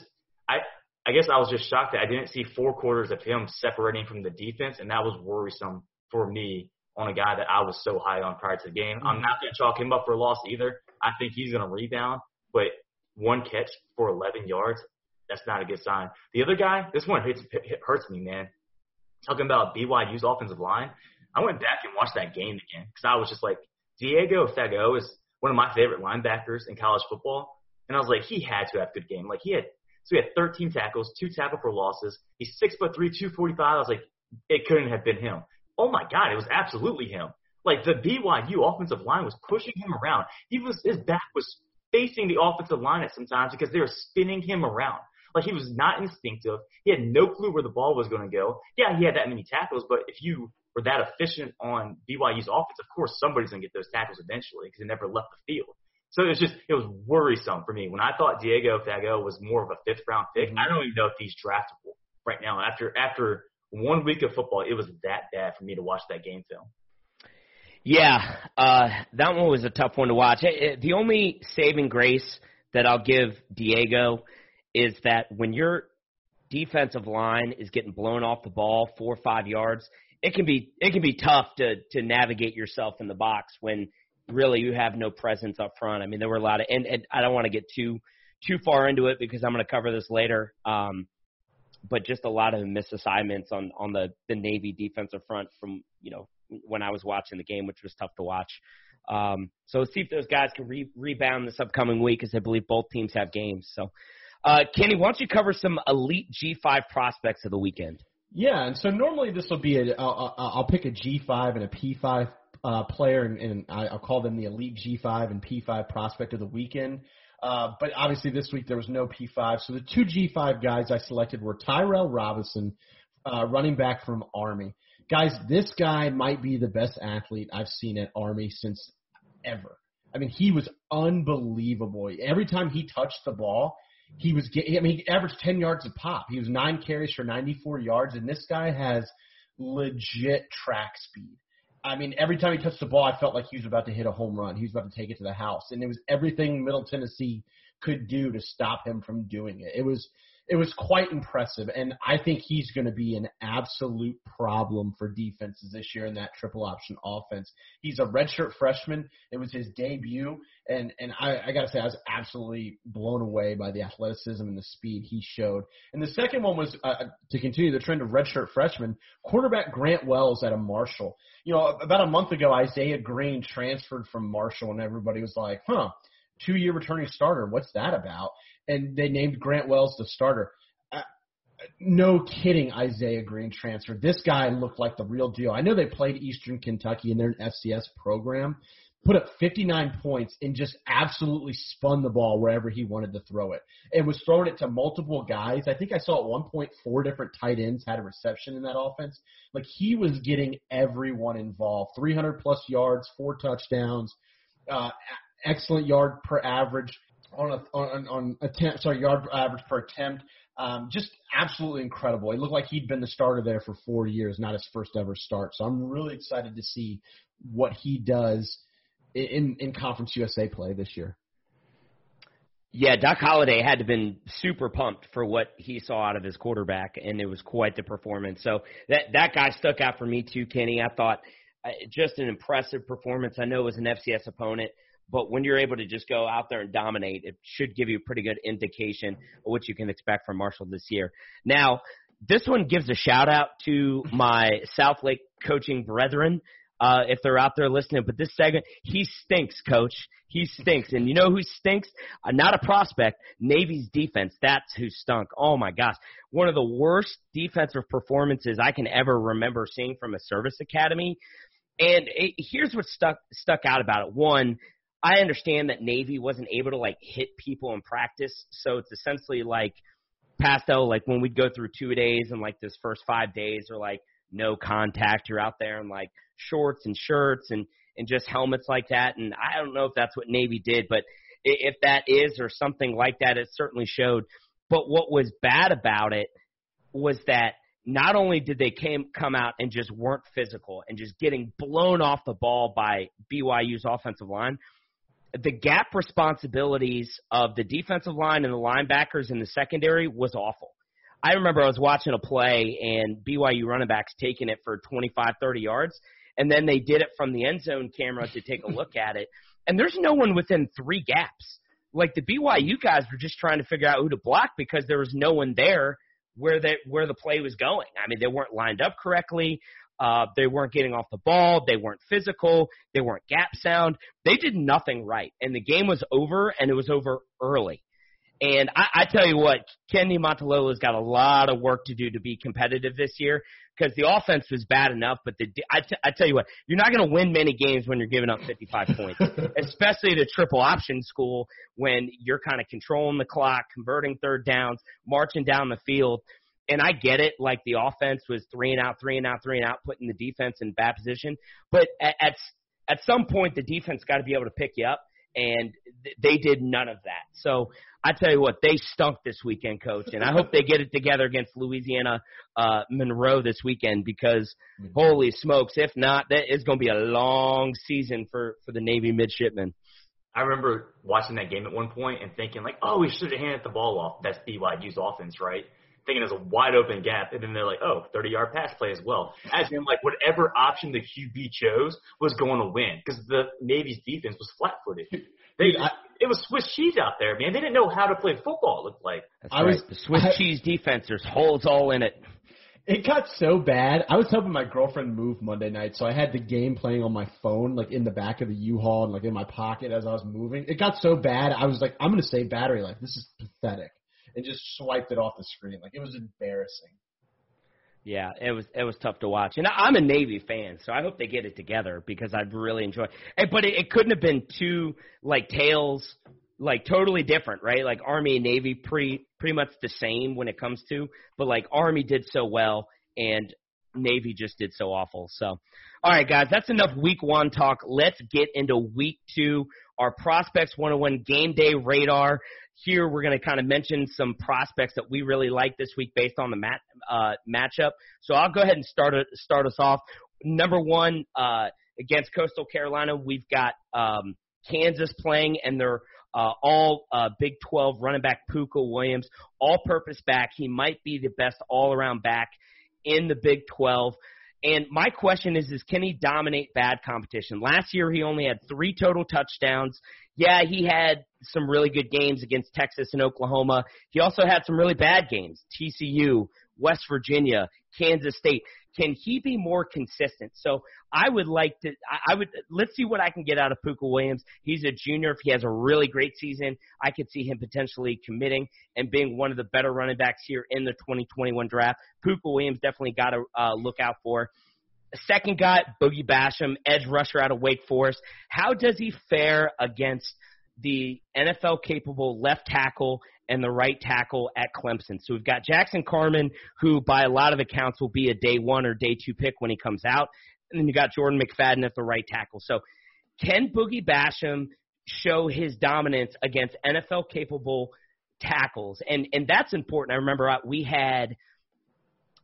I I guess I was just shocked that I didn't see four quarters of him separating from the defense, and that was worrisome for me on a guy that I was so high on prior to the game. I'm mm-hmm. not going to chalk him up for a loss either. I think he's going to rebound, but one catch for 11 yards, that's not a good sign. The other guy, this one hurts, hurts me, man. Talking about BYU's offensive line, I went back and watched that game again because I was just like, Diego Fagot is one of my favorite linebackers in college football, and I was like, he had to have a good game. Like he had, so he had 13 tackles, two tackle for losses. He's six foot three, 245. I was like, it couldn't have been him. Oh my God, it was absolutely him. Like the BYU offensive line was pushing him around. He was his back was facing the offensive line at sometimes because they were spinning him around. Like he was not instinctive. He had no clue where the ball was going to go. Yeah, he had that many tackles, but if you were that efficient on BYU's offense, of course somebody's going to get those tackles eventually because he never left the field. So it was just it was worrisome for me when I thought Diego Fagot was more of a fifth round pick. Mm-hmm. I don't even know if he's draftable right now. After after one week of football, it was that bad for me to watch that game film. Yeah, uh, that one was a tough one to watch. The only saving grace that I'll give Diego is that when your defensive line is getting blown off the ball four or five yards, it can be it can be tough to to navigate yourself in the box when really you have no presence up front. I mean, there were a lot of and, and I don't want to get too too far into it because I'm going to cover this later. Um, but just a lot of misassignments on on the the Navy defensive front from you know when I was watching the game, which was tough to watch. Um, so see if those guys can re- rebound this upcoming week, as I believe both teams have games. So, uh, Kenny, why don't you cover some elite G5 prospects of the weekend? Yeah, and so normally this will be a I'll, I'll pick a G5 and a P5 uh, player, and, and I'll call them the elite G5 and P5 prospect of the weekend. Uh, but obviously this week there was no P5, so the two G5 guys I selected were Tyrell Robinson, uh, running back from Army. Guys, this guy might be the best athlete I've seen at Army since ever. I mean, he was unbelievable. Every time he touched the ball, he was getting, I mean, he averaged 10 yards a pop. He was nine carries for 94 yards, and this guy has legit track speed. I mean, every time he touched the ball, I felt like he was about to hit a home run. He was about to take it to the house, and it was everything Middle Tennessee could do to stop him from doing it. It was it was quite impressive. And I think he's going to be an absolute problem for defenses this year in that triple option offense. He's a redshirt freshman. It was his debut. And, and I, I got to say, I was absolutely blown away by the athleticism and the speed he showed. And the second one was uh, to continue the trend of redshirt freshmen, quarterback Grant Wells at a Marshall. You know, about a month ago, Isaiah Green transferred from Marshall, and everybody was like, huh, two year returning starter. What's that about? And they named Grant Wells the starter. No kidding, Isaiah Green transfer. This guy looked like the real deal. I know they played Eastern Kentucky in their FCS program, put up 59 points and just absolutely spun the ball wherever he wanted to throw it and was throwing it to multiple guys. I think I saw at one point four different tight ends had a reception in that offense. Like he was getting everyone involved. 300 plus yards, four touchdowns, uh, excellent yard per average on a, on, on attempt, sorry, yard average per attempt. Um, just absolutely incredible. It looked like he'd been the starter there for four years, not his first ever start. So I'm really excited to see what he does in in Conference USA play this year. Yeah, Doc Holliday had to have been super pumped for what he saw out of his quarterback, and it was quite the performance. So that that guy stuck out for me too, Kenny. I thought uh, just an impressive performance. I know it was an FCS opponent, but when you're able to just go out there and dominate, it should give you a pretty good indication of what you can expect from Marshall this year. Now, this one gives a shout out to my South Lake coaching brethren. Uh, if they're out there listening, but this segment, he stinks, coach. He stinks. And you know who stinks? Uh, not a prospect. Navy's defense. That's who stunk. Oh my gosh. One of the worst defensive performances I can ever remember seeing from a service academy. And it, here's what stuck stuck out about it. One, I understand that Navy wasn't able to like hit people in practice, so it's essentially like Pasto, like when we'd go through two days and like this first five days are like no contact. You're out there in like shorts and shirts and and just helmets like that. And I don't know if that's what Navy did, but if that is or something like that, it certainly showed. But what was bad about it was that not only did they came come out and just weren't physical and just getting blown off the ball by BYU's offensive line, the gap responsibilities of the defensive line and the linebackers in the secondary was awful. I remember I was watching a play and BYU running backs taking it for 25, 30 yards, and then they did it from the end zone camera to take a look at it, and there's no one within three gaps. Like the BYU guys were just trying to figure out who to block because there was no one there where they where the play was going. I mean, they weren't lined up correctly. Uh, they weren't getting off the ball. They weren't physical. They weren't gap sound. They did nothing right. And the game was over, and it was over early. And I, I tell you what, Kenny Niumatalolo's got a lot of work to do to be competitive this year because the offense was bad enough. But the I, t- I tell you what, you're not going to win many games when you're giving up 55 points, [laughs] especially at a triple option school when you're kind of controlling the clock, converting third downs, marching down the field and I get it, like the offense was three and out, three and out, three and out, putting the defense in bad position. But at at, at some point, the defense got to be able to pick you up, and th- they did none of that. So I tell you what, they stunk this weekend, coach, and I hope they get it together against Louisiana uh, Monroe this weekend because holy smokes, if not, that is going to be a long season for for the Navy midshipmen. I remember watching that game at one point and thinking like, oh, we should have handed the ball off. That's BYU's offense, right? Thinking it was a wide open gap, and then they're like, oh, 30 yard pass play as well. As in, like, whatever option the QB chose was going to win because the Navy's defense was flat footed. [laughs] They, I, it was Swiss cheese out there, man. They didn't know how to play football. It looked like. That's I right. Was, the Swiss I, cheese defense. There's holes all in it. It got so bad. I was helping my girlfriend move Monday night, so I had the game playing on my phone, like in the back of the U-Haul and like in my pocket as I was moving. It got so bad. I was like, I'm going to save battery life. This is pathetic and just swiped it off the screen. Like it was embarrassing. Yeah, it was it was tough to watch, and I'm a Navy fan, so I hope they get it together because I'd really enjoy. It. But it, it couldn't have been two like tales, like totally different, right? Like Army and Navy pretty pretty much the same when it comes to, but like Army did so well and Navy just did so awful. So, all right, guys, that's enough Week One talk. Let's get into Week Two. Our prospects 101 game day radar. Here we're going to kind of mention some prospects that we really like this week based on the mat, uh, matchup. So I'll go ahead and start start us off. Number one uh, against Coastal Carolina, we've got um, Kansas playing, and they're uh, all uh, Big 12 running back Pooka Williams, all purpose back. He might be the best all around back in the Big 12. And my question is, is can he dominate bad competition? Last year he only had three total touchdowns. Yeah, he had some really good games against Texas and Oklahoma. He also had some really bad games. TCU, West Virginia, Kansas State. Can he be more consistent? So I would like to. I would let's see what I can get out of Pooka Williams. He's a junior. If he has a really great season, I could see him potentially committing and being one of the better running backs here in the 2021 draft. Pooka Williams definitely got to uh, look out for. Second guy, Boogie Basham, edge rusher out of Wake Forest. How does he fare against the NFL capable left tackle and the right tackle at Clemson. So we've got Jackson Carman, who by a lot of accounts will be a day one or day two pick when he comes out. And then you got Jordan McFadden at the right tackle. So can Boogie Basham show his dominance against NFL capable tackles? And and that's important. I remember uh, we had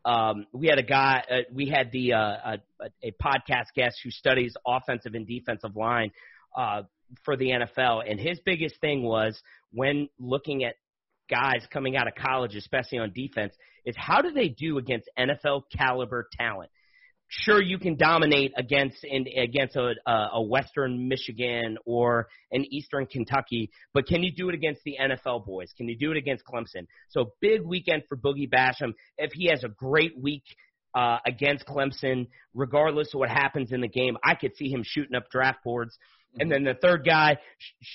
um, we had a guy, uh, we had the uh, a, a podcast guest who studies offensive and defensive line uh, for the NFL, and his biggest thing was when looking at guys coming out of college, especially on defense, is how do they do against NFL caliber talent? Sure, you can dominate against in, against a, a Western Michigan or an Eastern Kentucky, but can you do it against the NFL boys? Can you do it against Clemson? So big weekend for Boogie Basham. If he has a great week uh, against Clemson, regardless of what happens in the game, I could see him shooting up draft boards. And then the third guy,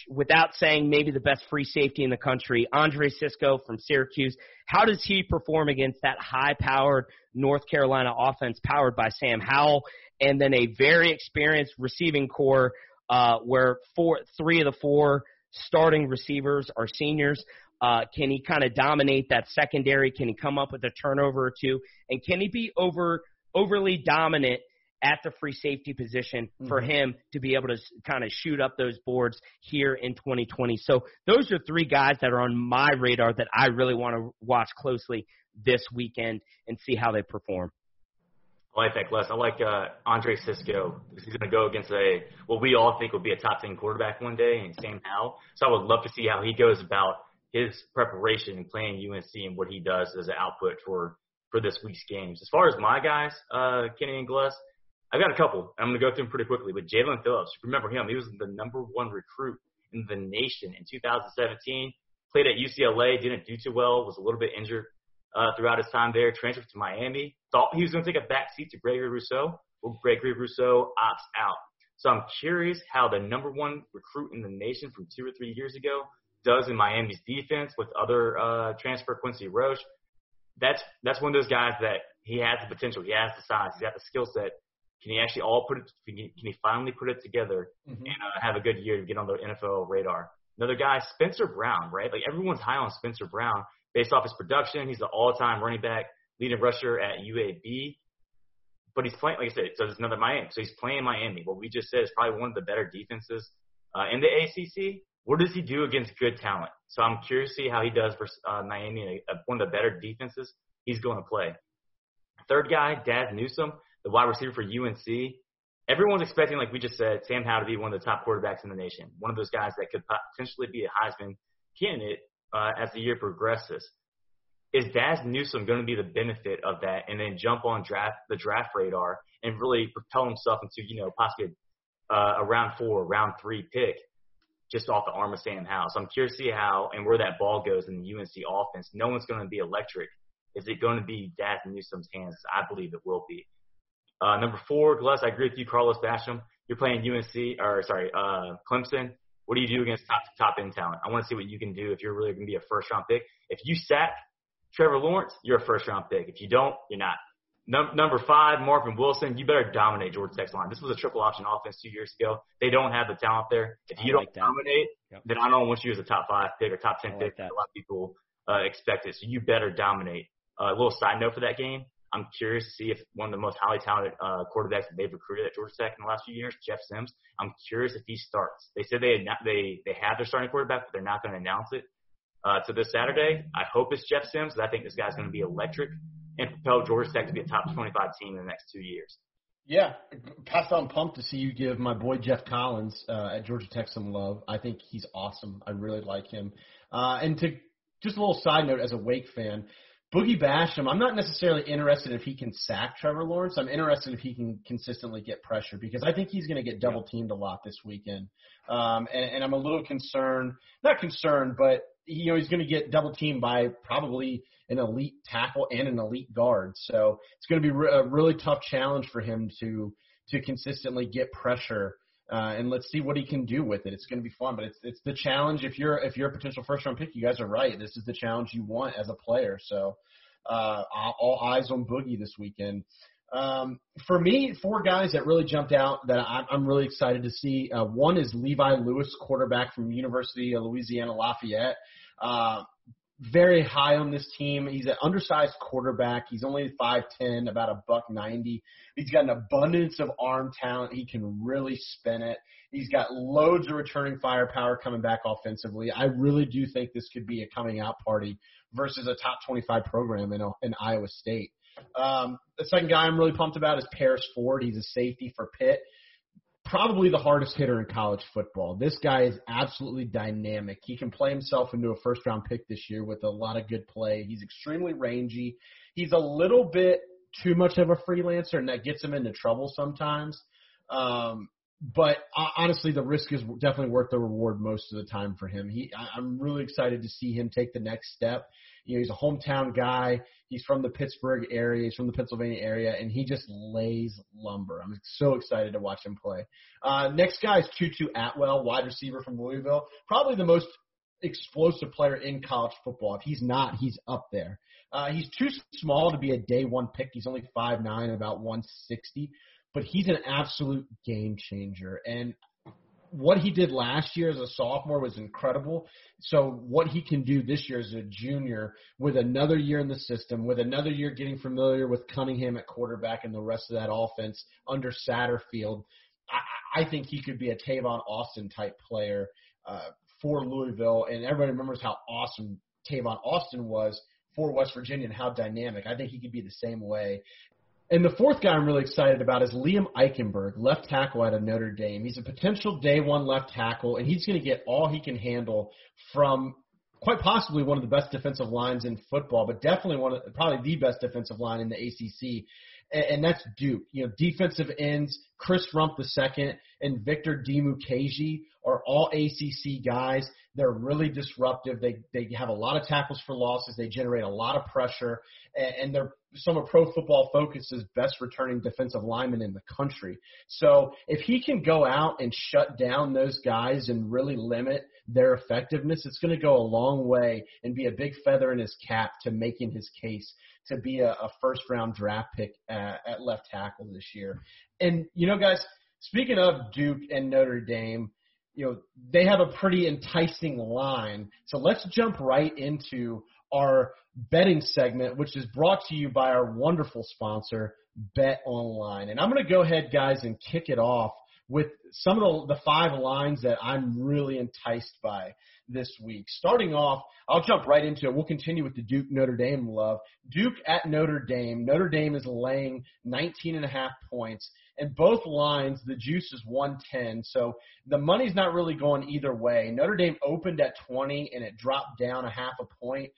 without saying maybe the best free safety in the country, Andre Cisco from Syracuse. How does he perform against that high-powered North Carolina offense powered by Sam Howell, and then a very experienced receiving core uh, where four, three of the four starting receivers are seniors? Uh, can he kind of dominate that secondary? Can he come up with a turnover or two? And can he be over overly dominant – at the free safety position for mm-hmm. him to be able to kind of shoot up those boards here in 2020. So those are three guys that are on my radar that I really want to watch closely this weekend and see how they perform. I like that, Les. I like uh, Andre Cisco because he's going to go against a what we all think will be a top ten quarterback one day, and Sam Howell. So I would love to see how he goes about his preparation and playing UNC and what he does as an output for for this week's games. As far as my guys, uh, Kenny and Gless, I've got a couple. I'm going to go through them pretty quickly. But Jaelan Phillips, remember him? He was the number one recruit in the nation in 2017. Played at UCLA, didn't do too well, was a little bit injured uh, throughout his time there. Transferred to Miami. Thought he was going to take a back seat to Gregory Rousseau. Well, Gregory Rousseau opts out. So I'm curious how the number one recruit in the nation from two or three years ago does in Miami's defense with other uh, transfer Quincy Roche. That's that's one of those guys that he has the potential. He has the size. He's got the skill set can he actually all put it? Can he, can he finally put it together mm-hmm. and uh, have a good year to get on the NFL radar? Another guy, Spencer Brown, right? Like everyone's high on Spencer Brown based off his production. He's the all-time running back, leading rusher at UAB. But he's playing, like I said, so it's another Miami. So he's playing Miami. What we just said is probably one of the better defenses uh, in the ACC. What does he do against good talent? So I'm curious to see how he does versus uh, Miami, one of the better defenses he's going to play. Third guy, Dazz Newsome the wide receiver for UNC. Everyone's expecting, like we just said, Sam Howell to be one of the top quarterbacks in the nation, one of those guys that could potentially be a Heisman candidate uh, as the year progresses. Is Dazz Newsome going to be the benefit of that, and then jump on draft the draft radar and really propel himself into you know possibly uh, a round four, round three pick just off the arm of Sam Howell? So I'm curious to see how and where that ball goes in the UNC offense. No one's going to be electric. Is it going to be Dazz Newsome's hands? I believe it will be. Uh, number four, Gless, I agree with you, Carlos Basham. You're playing UNC, or sorry, uh, Clemson. What do you do against top top end talent? I want to see what you can do if you're really going to be a first round pick. If you sack Trevor Lawrence, you're a first round pick. If you don't, you're not. Num- number five, Marvin Wilson. You better dominate Georgia Tech's line. This was a triple option offense two years ago. They don't have the talent there. If you like don't that. dominate, yep. then I don't want you as a top five pick or top ten like pick. That. A lot of people uh, expect it, so you better dominate. Uh, a little side note for that game: I'm curious to see if one of the most highly talented uh, quarterbacks that they've recruited at Georgia Tech in the last few years, Jeff Sims. I'm curious if he starts. They said they not, they they have their starting quarterback, but they're not going to announce it uh, to this Saturday. I hope it's Jeff Sims. I think this guy's going to be electric and propel Georgia Tech to be a top 25 team in the next two years. Yeah, passed on pumped to see you give my boy Geoff Collins uh, at Georgia Tech some love. I think he's awesome. I really like him. Uh, and to just a little side note as a Wake fan, Boogie Basham, I'm not necessarily interested if he can sack Trevor Lawrence. I'm interested if he can consistently get pressure because I think he's going to get double teamed a lot this weekend. Um, and, and I'm a little concerned, not concerned, but you know he's going to get double teamed by probably an elite tackle and an elite guard. So it's going to be a really tough challenge for him to to consistently get pressure. Uh, and let's see what he can do with it. It's going to be fun, but it's it's the challenge. If you're if you're a potential first round pick, you guys are right. This is the challenge you want as a player. So uh, all eyes on Boogie this weekend. Um, for me, four guys that really jumped out that I'm really excited to see. Uh, one is Levi Lewis, quarterback from University of Louisiana Lafayette. Uh, very high on this team. He's an undersized quarterback. He's only 5'10", about a buck 90. He's got an abundance of arm talent. He can really spin it. He's got loads of returning firepower coming back offensively. I really do think this could be a coming out party versus a top 25 program in, in Iowa State. Um, the second guy I'm really pumped about is Paris Ford. He's a safety for Pitt probably the hardest hitter in college football. This guy is absolutely dynamic. He can play himself into a first round pick this year with a lot of good play. He's extremely rangy. He's a little bit too much of a freelancer, and that gets him into trouble sometimes. Um, but uh, honestly, the risk is definitely worth the reward most of the time for him. He, I'm really excited to see him take the next step. You know, he's a hometown guy. He's from the Pittsburgh area. He's from the Pennsylvania area, and he just lays lumber. I'm so excited to watch him play. Uh, next guy is Tutu Atwell, wide receiver from Louisville. Probably the most explosive player in college football. If he's not, he's up there. Uh, he's too small to be a day one pick. He's only five nine, about 160, but he's an absolute game changer. And what he did last year as a sophomore was incredible. So what he can do this year as a junior with another year in the system, with another year getting familiar with Cunningham at quarterback and the rest of that offense under Satterfield, I, I think he could be a Tavon Austin type player uh, for Louisville. And everybody remembers how awesome Tavon Austin was for West Virginia and how dynamic. I think he could be the same way. And the fourth guy I'm really excited about is Liam Eichenberg, left tackle out of Notre Dame. He's a potential day one left tackle, and he's going to get all he can handle from quite possibly one of the best defensive lines in football, but definitely one of probably the best defensive line in the ACC, and, that's Duke. You know, defensive ends Chris Rumph II and Victor Dimukeje are all ACC guys. They're really disruptive. They they have a lot of tackles for losses. They generate a lot of pressure, and, and they're some of Pro Football Focus's best returning defensive linemen in the country. So if he can go out and shut down those guys and really limit their effectiveness, it's going to go a long way and be a big feather in his cap to making his case to be a, a first round draft pick at, at left tackle this year. And you know, guys, speaking of Duke and Notre Dame, you know, they have a pretty enticing line. So let's jump right into our betting segment, which is brought to you by our wonderful sponsor, Bet Online. And I'm going to go ahead, guys, and kick it off with some of the, the five lines that I'm really enticed by this week. Starting off, I'll jump right into it. We'll continue with the Duke Notre Dame love. Duke at Notre Dame. Notre Dame is laying 19 and a half points. And both lines, the juice is 110. So the money's not really going either way. Notre Dame opened at 20 and it dropped down a half a point.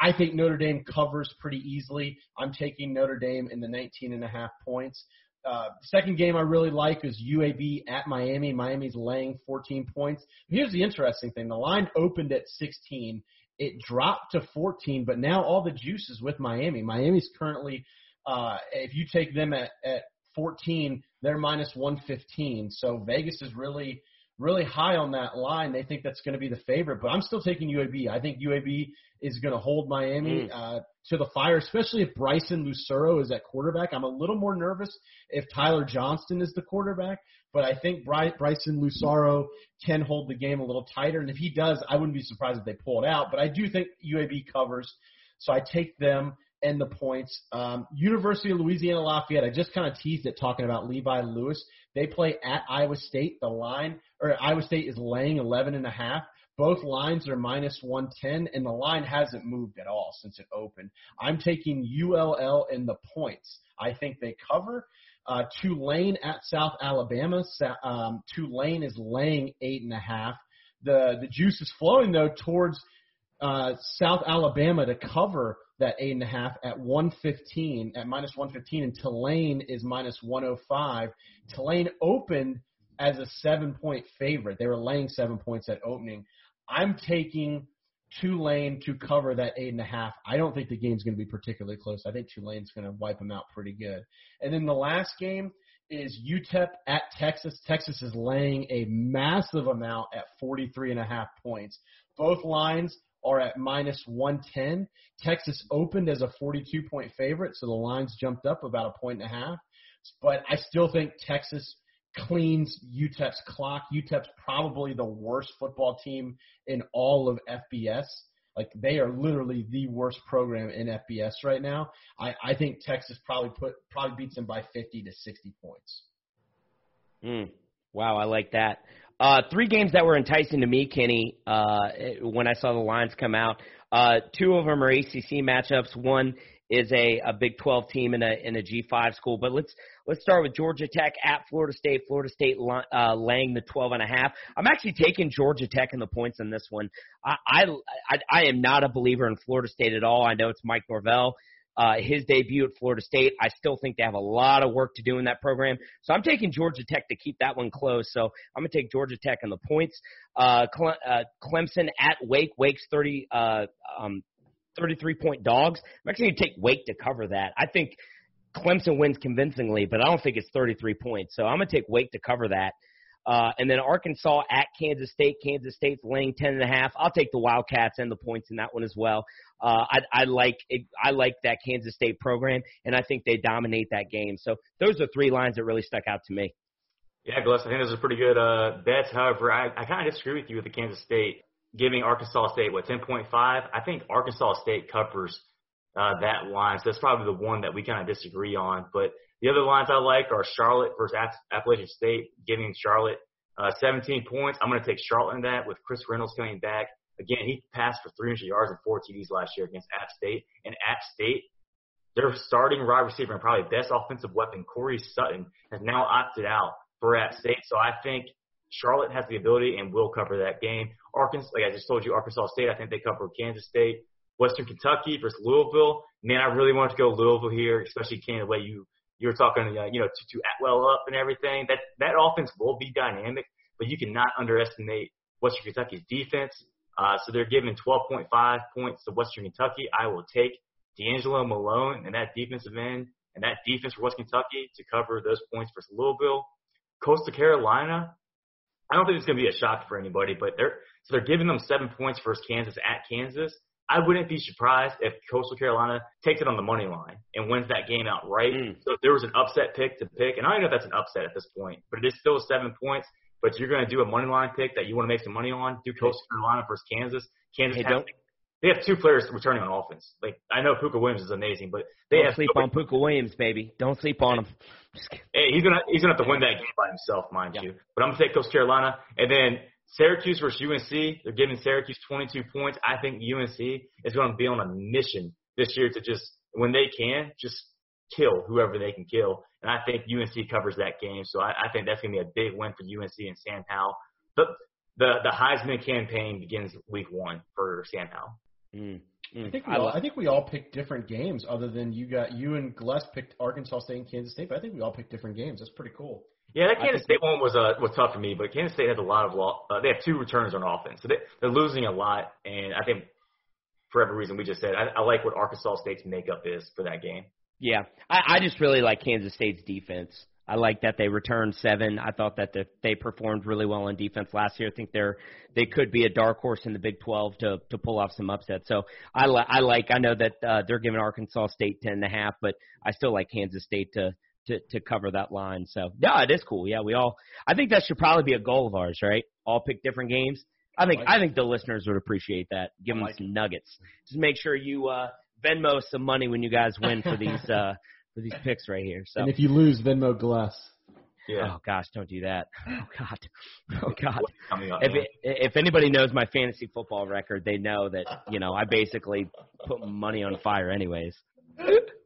I think Notre Dame covers pretty easily. I'm taking Notre Dame in the 19 and a half points. Uh, second game I really like is UAB at Miami. Miami's laying 14 points. Here's the interesting thing: the line opened at 16, it dropped to 14, but now all the juice is with Miami. Miami's currently, uh, if you take them at at 14, they're minus 115. So Vegas is really really high on that line. They think that's going to be the favorite, but I'm still taking UAB. I think UAB is going to hold Miami mm. uh, to the fire, especially if Bryson Lucero is at quarterback. I'm a little more nervous if Tyler Johnston is the quarterback, but I think Bry- Bryson Lucero can hold the game a little tighter. And if he does, I wouldn't be surprised if they pull it out. But I do think UAB covers, so I take them and the points. Um, University of Louisiana Lafayette. I just kind of teased it talking about Levi Lewis. They play at Iowa State. The line or Iowa State is laying 11 and a half, Both lines are minus 110, and the line hasn't moved at all since it opened. I'm taking ULL in the points. I think they cover. Uh, Tulane at South Alabama. Um, Tulane is laying eight and a half. The the juice is flowing though towards uh, South Alabama to cover that eight and a half at 115 at minus 115, and Tulane is minus 105. Tulane opened as a seven point favorite. They were laying seven points at opening. I'm taking Tulane to cover that eight and a half. I don't think the game's going to be particularly close. I think Tulane's going to wipe them out pretty good. And then the last game is UTEP at Texas. Texas is laying a massive amount at 43 and a half points. Both lines are at minus 110. Texas opened as a 42 point favorite, so the lines jumped up about a point and a half. But I still think Texas cleans UTEP's clock. UTEP's probably the worst football team in all of FBS. Like they are literally the worst program in FBS right now. I, I think Texas probably put probably beats them by 50 to 60 points. Mm. Wow, I like that. Uh, three games that were enticing to me, Kenny, uh, when I saw the lines come out. Uh, two of them are ACC matchups. One is a, a Big 12 team in a in a G5 school. But let's let's start with Georgia Tech at Florida State. Florida State uh, laying the 12 and a half. I'm actually taking Georgia Tech in the points in this one. I I I, I am not a believer in Florida State at all. I know it's Mike Norvell. Uh, his debut at Florida State. I still think they have a lot of work to do in that program. So I'm taking Georgia Tech to keep that one close. So I'm going to take Georgia Tech in the points. Uh, Cle- uh, Clemson at Wake. Wake's 30, uh, um, 33 point dogs. I'm actually going to take Wake to cover that. I think Clemson wins convincingly, but I don't think it's 33 points. So I'm going to take Wake to cover that. Uh, and then Arkansas at Kansas State. Kansas State's laying ten and a half. I'll take the Wildcats and the points in that one as well. Uh, I, I like it, I like that Kansas State program, and I think they dominate that game. So those are three lines that really stuck out to me. Yeah, Gus, I think those are pretty good uh, bets. However, I, I kind of disagree with you with the Kansas State giving Arkansas State what 10.5. I think Arkansas State covers uh, that line, so that's probably the one that we kind of disagree on. But the other lines I like are Charlotte versus Appalachian State, giving Charlotte uh, 17 points. I'm going to take Charlotte in that with Chris Reynolds coming back. Again, he passed for 300 yards and four TDs last year against App State. And App State, their starting wide receiver and probably best offensive weapon, Corey Sutton, has now opted out for App State. So I think Charlotte has the ability and will cover that game. Arkansas, like I just told you, Arkansas State, I think they cover Kansas State. Western Kentucky versus Louisville. Man, I really want to go Louisville here, especially Ken, the way you you were talking, uh, you know, to, to Atwell up and everything. That that offense will be dynamic, but you cannot underestimate Western Kentucky's defense. Uh, so they're giving 12.5 points to Western Kentucky. I will take D'Angelo Malone and that defensive end and that defense for West Kentucky to cover those points versus Louisville. Coastal Carolina, I don't think it's going to be a shock for anybody, but they're so they're giving them seven points versus Kansas at Kansas. I wouldn't be surprised if Coastal Carolina takes it on the money line and wins that game outright. Mm. So if there was an upset pick to pick, and I don't know if that's an upset at this point, but it is still seven points. But you're going to do a money line pick that you want to make some money on. Do Coastal Carolina versus Kansas. Kansas hey, has, they have two players returning on offense. Like I know Pooka Williams is amazing, but they don't have sleep on Pooka Williams, baby. Don't sleep on him. Hey, he's gonna he's gonna have to win that game by himself, mind yeah. you. But I'm gonna take Coastal Carolina, and then Syracuse versus UNC. They're giving Syracuse 22 points. I think UNC is going to be on a mission this year to just, when they can, just kill whoever they can kill. And I think UNC covers that game. So I, I think that's going to be a big win for UNC and Sam Howell. The, the, the Heisman campaign begins week one for Sam Howell. Mm. Mm. I think we I, all, I think we all picked different games, other than you got you and Gless picked Arkansas State and Kansas State. But I think we all picked different games. That's pretty cool. Yeah, that Kansas State one was uh, was tough for me, but Kansas State has a lot of uh, they have two returns on offense, so they, they're losing a lot, and I think for every reason we just said, I, I like what Arkansas State's makeup is for that game. Yeah, I, I just really like Kansas State's defense. I like that they returned seven. I thought that the, they performed really well on defense last year. I think they're they could be a dark horse in the Big 12 to to pull off some upsets. So I li- I like I know that uh, they're giving Arkansas State ten and a half, but I still like Kansas State to to to cover that line. So yeah, it is cool. Yeah, we all. I think that should probably be a goal of ours, right? All pick different games. I think I, like I think the listeners would appreciate that. Give them like some it. nuggets. Just make sure you uh, Venmo some money when you guys win for these uh, for these picks right here. So and if you lose, Venmo Glass. Yeah. Oh gosh, don't do that. Oh God. Oh God. What's coming If man? it, if anybody knows my fantasy football record, they know that you know I basically put money on fire, anyways. [laughs]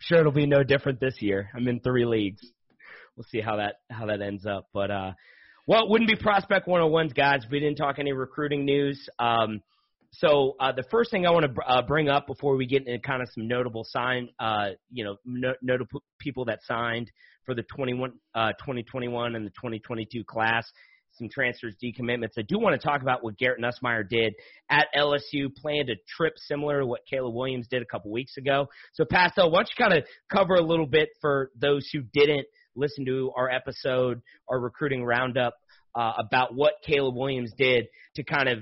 Sure, it'll be no different this year. I'm in three leagues. We'll see how that how that ends up. But uh, well, it wouldn't be prospect 101s, guys. We didn't talk any recruiting news. Um, so uh, the first thing I want to br- uh, bring up before we get into kind of some notable sign, uh, you know, no, notable people that signed for the 21, uh, 2021 and the 2022 class, some transfers, decommitments. I do want to talk about what Garrett Nussmeier did at LSU, planned a trip similar to what Caleb Williams did a couple weeks ago. So, Pastel, why don't you kind of cover a little bit for those who didn't listen to our episode, our recruiting roundup, uh, about what Caleb Williams did to kind of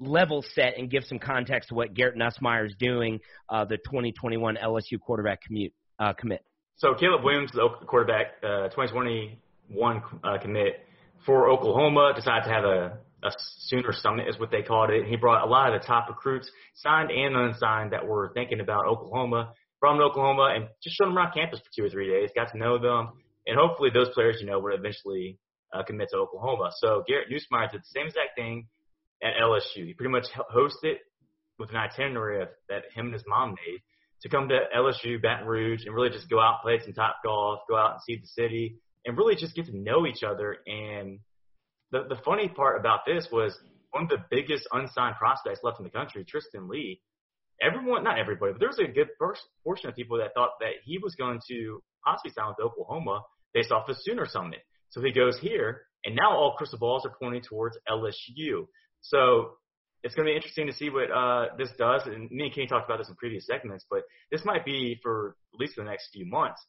level set and give some context to what Garrett Nussmeier is doing, uh, the 2021 LSU quarterback commute, uh, commit. So Caleb Williams, the quarterback, uh, 2021 uh, commit for Oklahoma, decided to have a, a Sooner Summit, is what they called it. He brought a lot of the top recruits, signed and unsigned, that were thinking about Oklahoma, from Oklahoma, and just showed them around campus for two or three days, got to know them, and hopefully those players, you know, would eventually uh, commit to Oklahoma. So Garrett Nussmeier did the same exact thing at LSU. He pretty much hosted with an itinerary of, that him and his mom made to come to LSU, Baton Rouge, and really just go out, play some top golf, go out and see the city, and really just get to know each other. And the the funny part about this was one of the biggest unsigned prospects left in the country, Tristan Leigh. Everyone, not everybody, but there was a good portion of people that thought that he was going to possibly sign with Oklahoma based off the Sooner Summit. So he goes here, and now all crystal balls are pointing towards LSU. So it's going to be interesting to see what uh, this does. And me and Kenny talked about this in previous segments, but this might be for at least the next few months.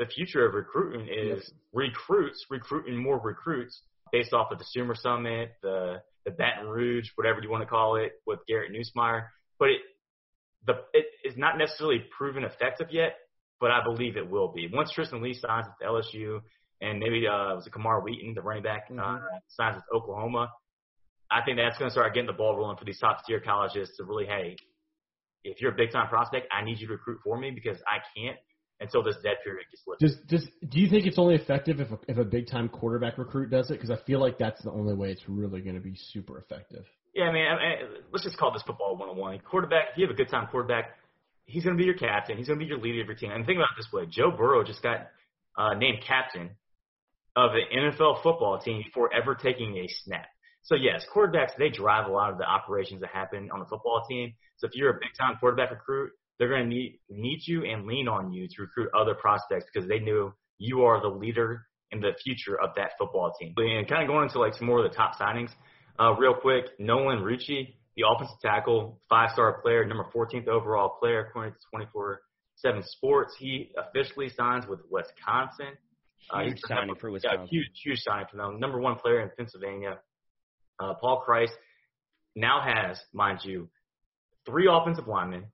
The future of recruiting is recruits recruiting more recruits based off of the Sooner Summit, the the Baton Rouge, whatever you want to call it, with Garrett Nussmeier. But it the it is not necessarily proven effective yet, but I believe it will be. Once Tristan Leigh signs with LSU, and maybe uh, was it Camar Wheaton, the running back, uh, signs with Oklahoma. I think that's going to start getting the ball rolling for these top tier colleges to really, hey, if you're a big time prospect, I need you to recruit for me because I can't until this dead period gets lifted. Does does do you think it's only effective if a, if a big time quarterback recruit does it? Because I feel like that's the only way it's really going to be super effective. Yeah, I mean, I mean, let's just call this football 101. Quarterback, if you have a good time quarterback, he's going to be your captain. He's going to be your leader of your team. And think about it this way: Joe Burrow just got uh, named captain of the NFL football team before ever taking a snap. So yes, quarterbacks they drive a lot of the operations that happen on the football team. So if you're a big time quarterback recruit, they're going to need need you and lean on you to recruit other prospects because they knew you are the leader in the future of that football team. And kind of going into like some more of the top signings, uh, real quick, Nolan Rucci, the offensive tackle, five star player, number 14th overall player according to 24 7 Sports. He officially signs with Wisconsin. Uh, Huge signing number- for Yeah, Wisconsin. huge, huge signing for them. Number one player in Pennsylvania. Uh, Paul Chryst now has, mind you, three offensive linemen,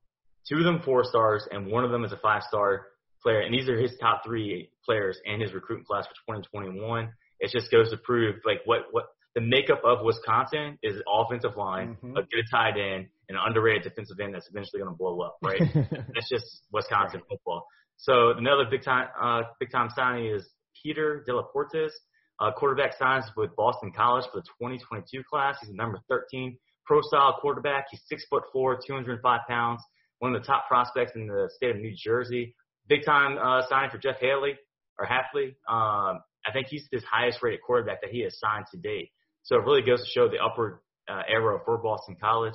two of them four stars, and one of them is a five star player. And these are his top three players in his recruiting class for 2021. It just goes to prove like what what the makeup of Wisconsin is offensive line, Mhm. a good tight end, and an underrated defensive end that's eventually going to blow up, right? [laughs] That's just Wisconsin football. So another big time uh, big time signing is Peter De La Portes, uh, quarterback signs with Boston College for the 2022 class. He's a number 13 pro style quarterback. He's six foot four, 205 pounds, one of the top prospects in the state of New Jersey. Big time uh, signing for Jeff Haley or Hafley. Um, I think he's his highest rated quarterback that he has signed to date. So it really goes to show the upward uh, arrow for Boston College.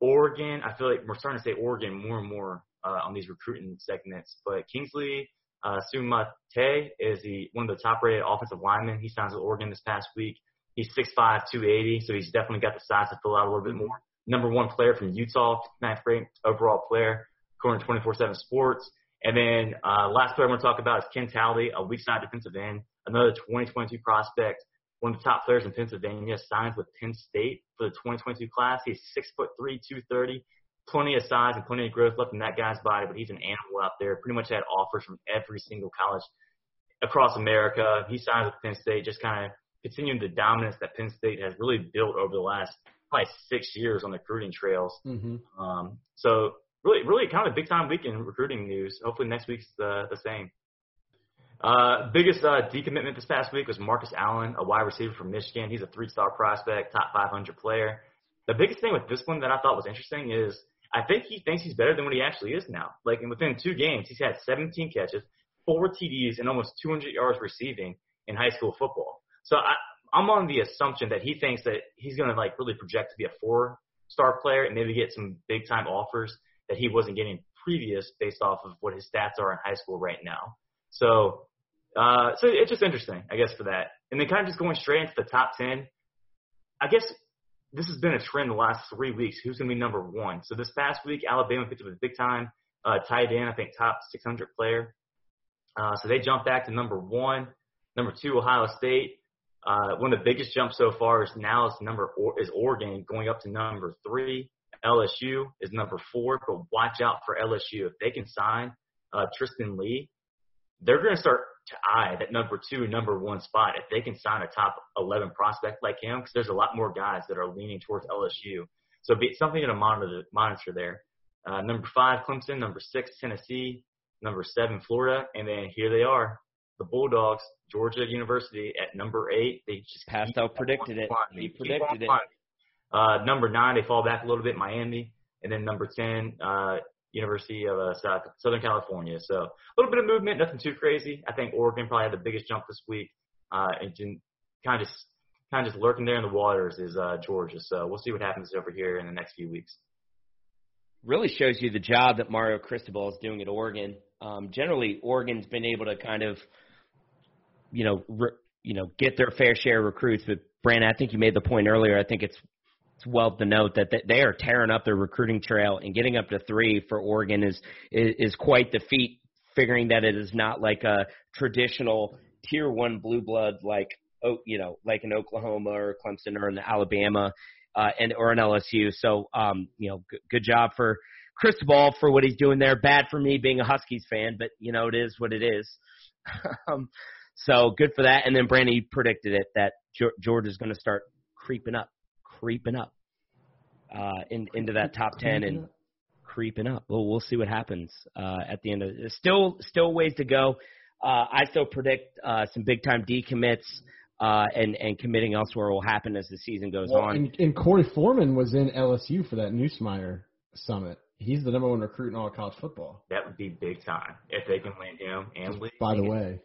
Oregon, I feel like we're starting to say Oregon more and more uh, on these recruiting segments. But Kingsley uh, Sumate is the one of the top rated offensive linemen. He signs with Oregon this past week. He's 6'5", 280, so he's definitely got the size to fill out a little bit more. Number one player from Utah, ninth ranked overall player, according to 24/7 Sports. And then uh, last player I want to talk about is Ken Talley, a weak side defensive end, another 2022 prospect, one of the top players in Pennsylvania, signs with Penn State for the 2022 class. He's six foot three, 230, plenty of size and plenty of growth left in that guy's body, but he's an animal out there. Pretty much had offers from every single college across America. He signed with Penn State, just kind of continuing the dominance that Penn State has really built over the last probably six years on the recruiting trails. hmm Um, so really, really kind of a big time week in recruiting news. Hopefully next week's the, the same. Uh, biggest uh, decommitment this past week was Marcus Allen, a wide receiver from Michigan. He's a three-star prospect, top 500 player. The biggest thing with this one that I thought was interesting is I think he thinks he's better than what he actually is now. Like in within two games, he's had 17 catches, four TDs, and almost 200 yards receiving in high school football. So I, I'm on the assumption that he thinks that he's going to like really project to be a four-star player and maybe get some big-time offers that he wasn't getting previous based off of what his stats are in high school right now. So uh, so it's just interesting, I guess, for that. And then kind of just going straight into the top 10, I guess this has been a trend the last three weeks. Who's going to be number one? So this past week, Alabama picked up a big time uh, tight end, I think top 600 player. Uh, so they jumped back to number one. Number two, Ohio State. Uh, one of the biggest jumps so far is now is number is Oregon going up to number three. LSU is number four, but watch out for LSU if they can sign uh, Tristan Leigh. They're going to start to eye that number two, number one spot if they can sign a top 11 prospect like him, because there's a lot more guys that are leaning towards LSU. So be something to monitor, monitor there. Uh, number five, Clemson. Number six, Tennessee. Number seven, Florida. And then here they are, the Bulldogs, Georgia University at number eight. They just Pastel predicted it. He predicted it. Uh, number nine, they fall back a little bit, Miami. And then number 10, uh, University of uh, South, Southern California. So a little bit of movement, nothing too crazy. I think Oregon probably had the biggest jump this week, uh, and kind of just kind of just lurking there in the waters is uh, Georgia. So we'll see what happens over here in the next few weeks. Really shows you the job that Mario Cristobal is doing at Oregon. Um, generally, Oregon's been able to kind of, you know, re, you know, get their fair share of recruits. But Brandon, I think you made the point earlier. I think it's it's well to note that they are tearing up their recruiting trail and getting up to three for Oregon is, is is quite the feat. Figuring that it is not like a traditional tier one blue blood like oh you know like in Oklahoma or Clemson or in Alabama uh, and or an LSU. So um, you know good, good job for Cristobal for what he's doing there. Bad for me being a Huskies fan, but you know it is what it is. [laughs] um, so good for that. And then Brandy predicted it that George is going to start creeping up creeping up uh, in, into that top ten and creeping up. Well, we'll see what happens uh, at the end of it. Still, still ways to go. Uh, I still predict uh, some big time decommits uh, and and committing elsewhere will happen as the season goes well, on. And, and Korey Foreman was in LSU for that Nussmeier summit. He's the number one recruit in all of college football. That would be big time if they can land him and Leigh. By the way,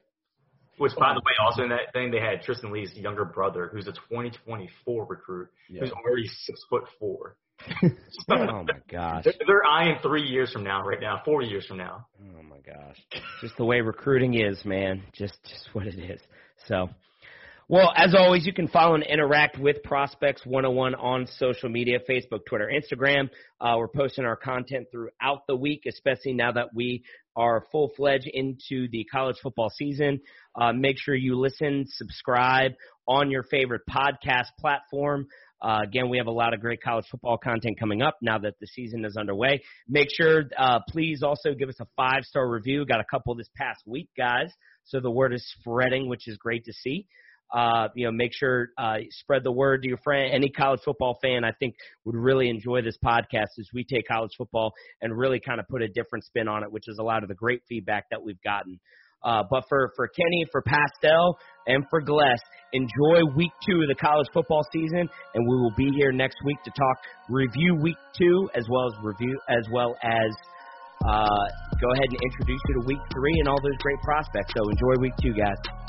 which, by the way, also in that thing they had Tristan Leigh's younger brother, who's a 2024 recruit, yeah. who's already six foot four. [laughs] so, oh my gosh! They're, they're eyeing three years from now, right now, four years from now. Oh my gosh! Just the way recruiting is, man. Just, just what it is. So, well, as always, you can follow and interact with Prospects 101 on social media Facebook, Twitter, Instagram. Uh, we're posting our content throughout the week, especially now that we are full fledged into the college football season. Uh, make sure you listen, subscribe on your favorite podcast platform. Uh, again, we have a lot of great college football content coming up now that the season is underway. Make sure, uh, please also give us a five star review. Got a couple this past week, guys. So the word is spreading, which is great to see. Uh, you know, make sure uh, spread the word to your friend. Any college football fan, I think, would really enjoy this podcast as we take college football and really kind of put a different spin on it, which is a lot of the great feedback that we've gotten. Uh, but for, for Kenny, for Pastel, and for Gless, enjoy week two of the college football season, and we will be here next week to talk review week two as well as review as well as uh, go ahead and introduce you to week three and all those great prospects. So enjoy week two, guys.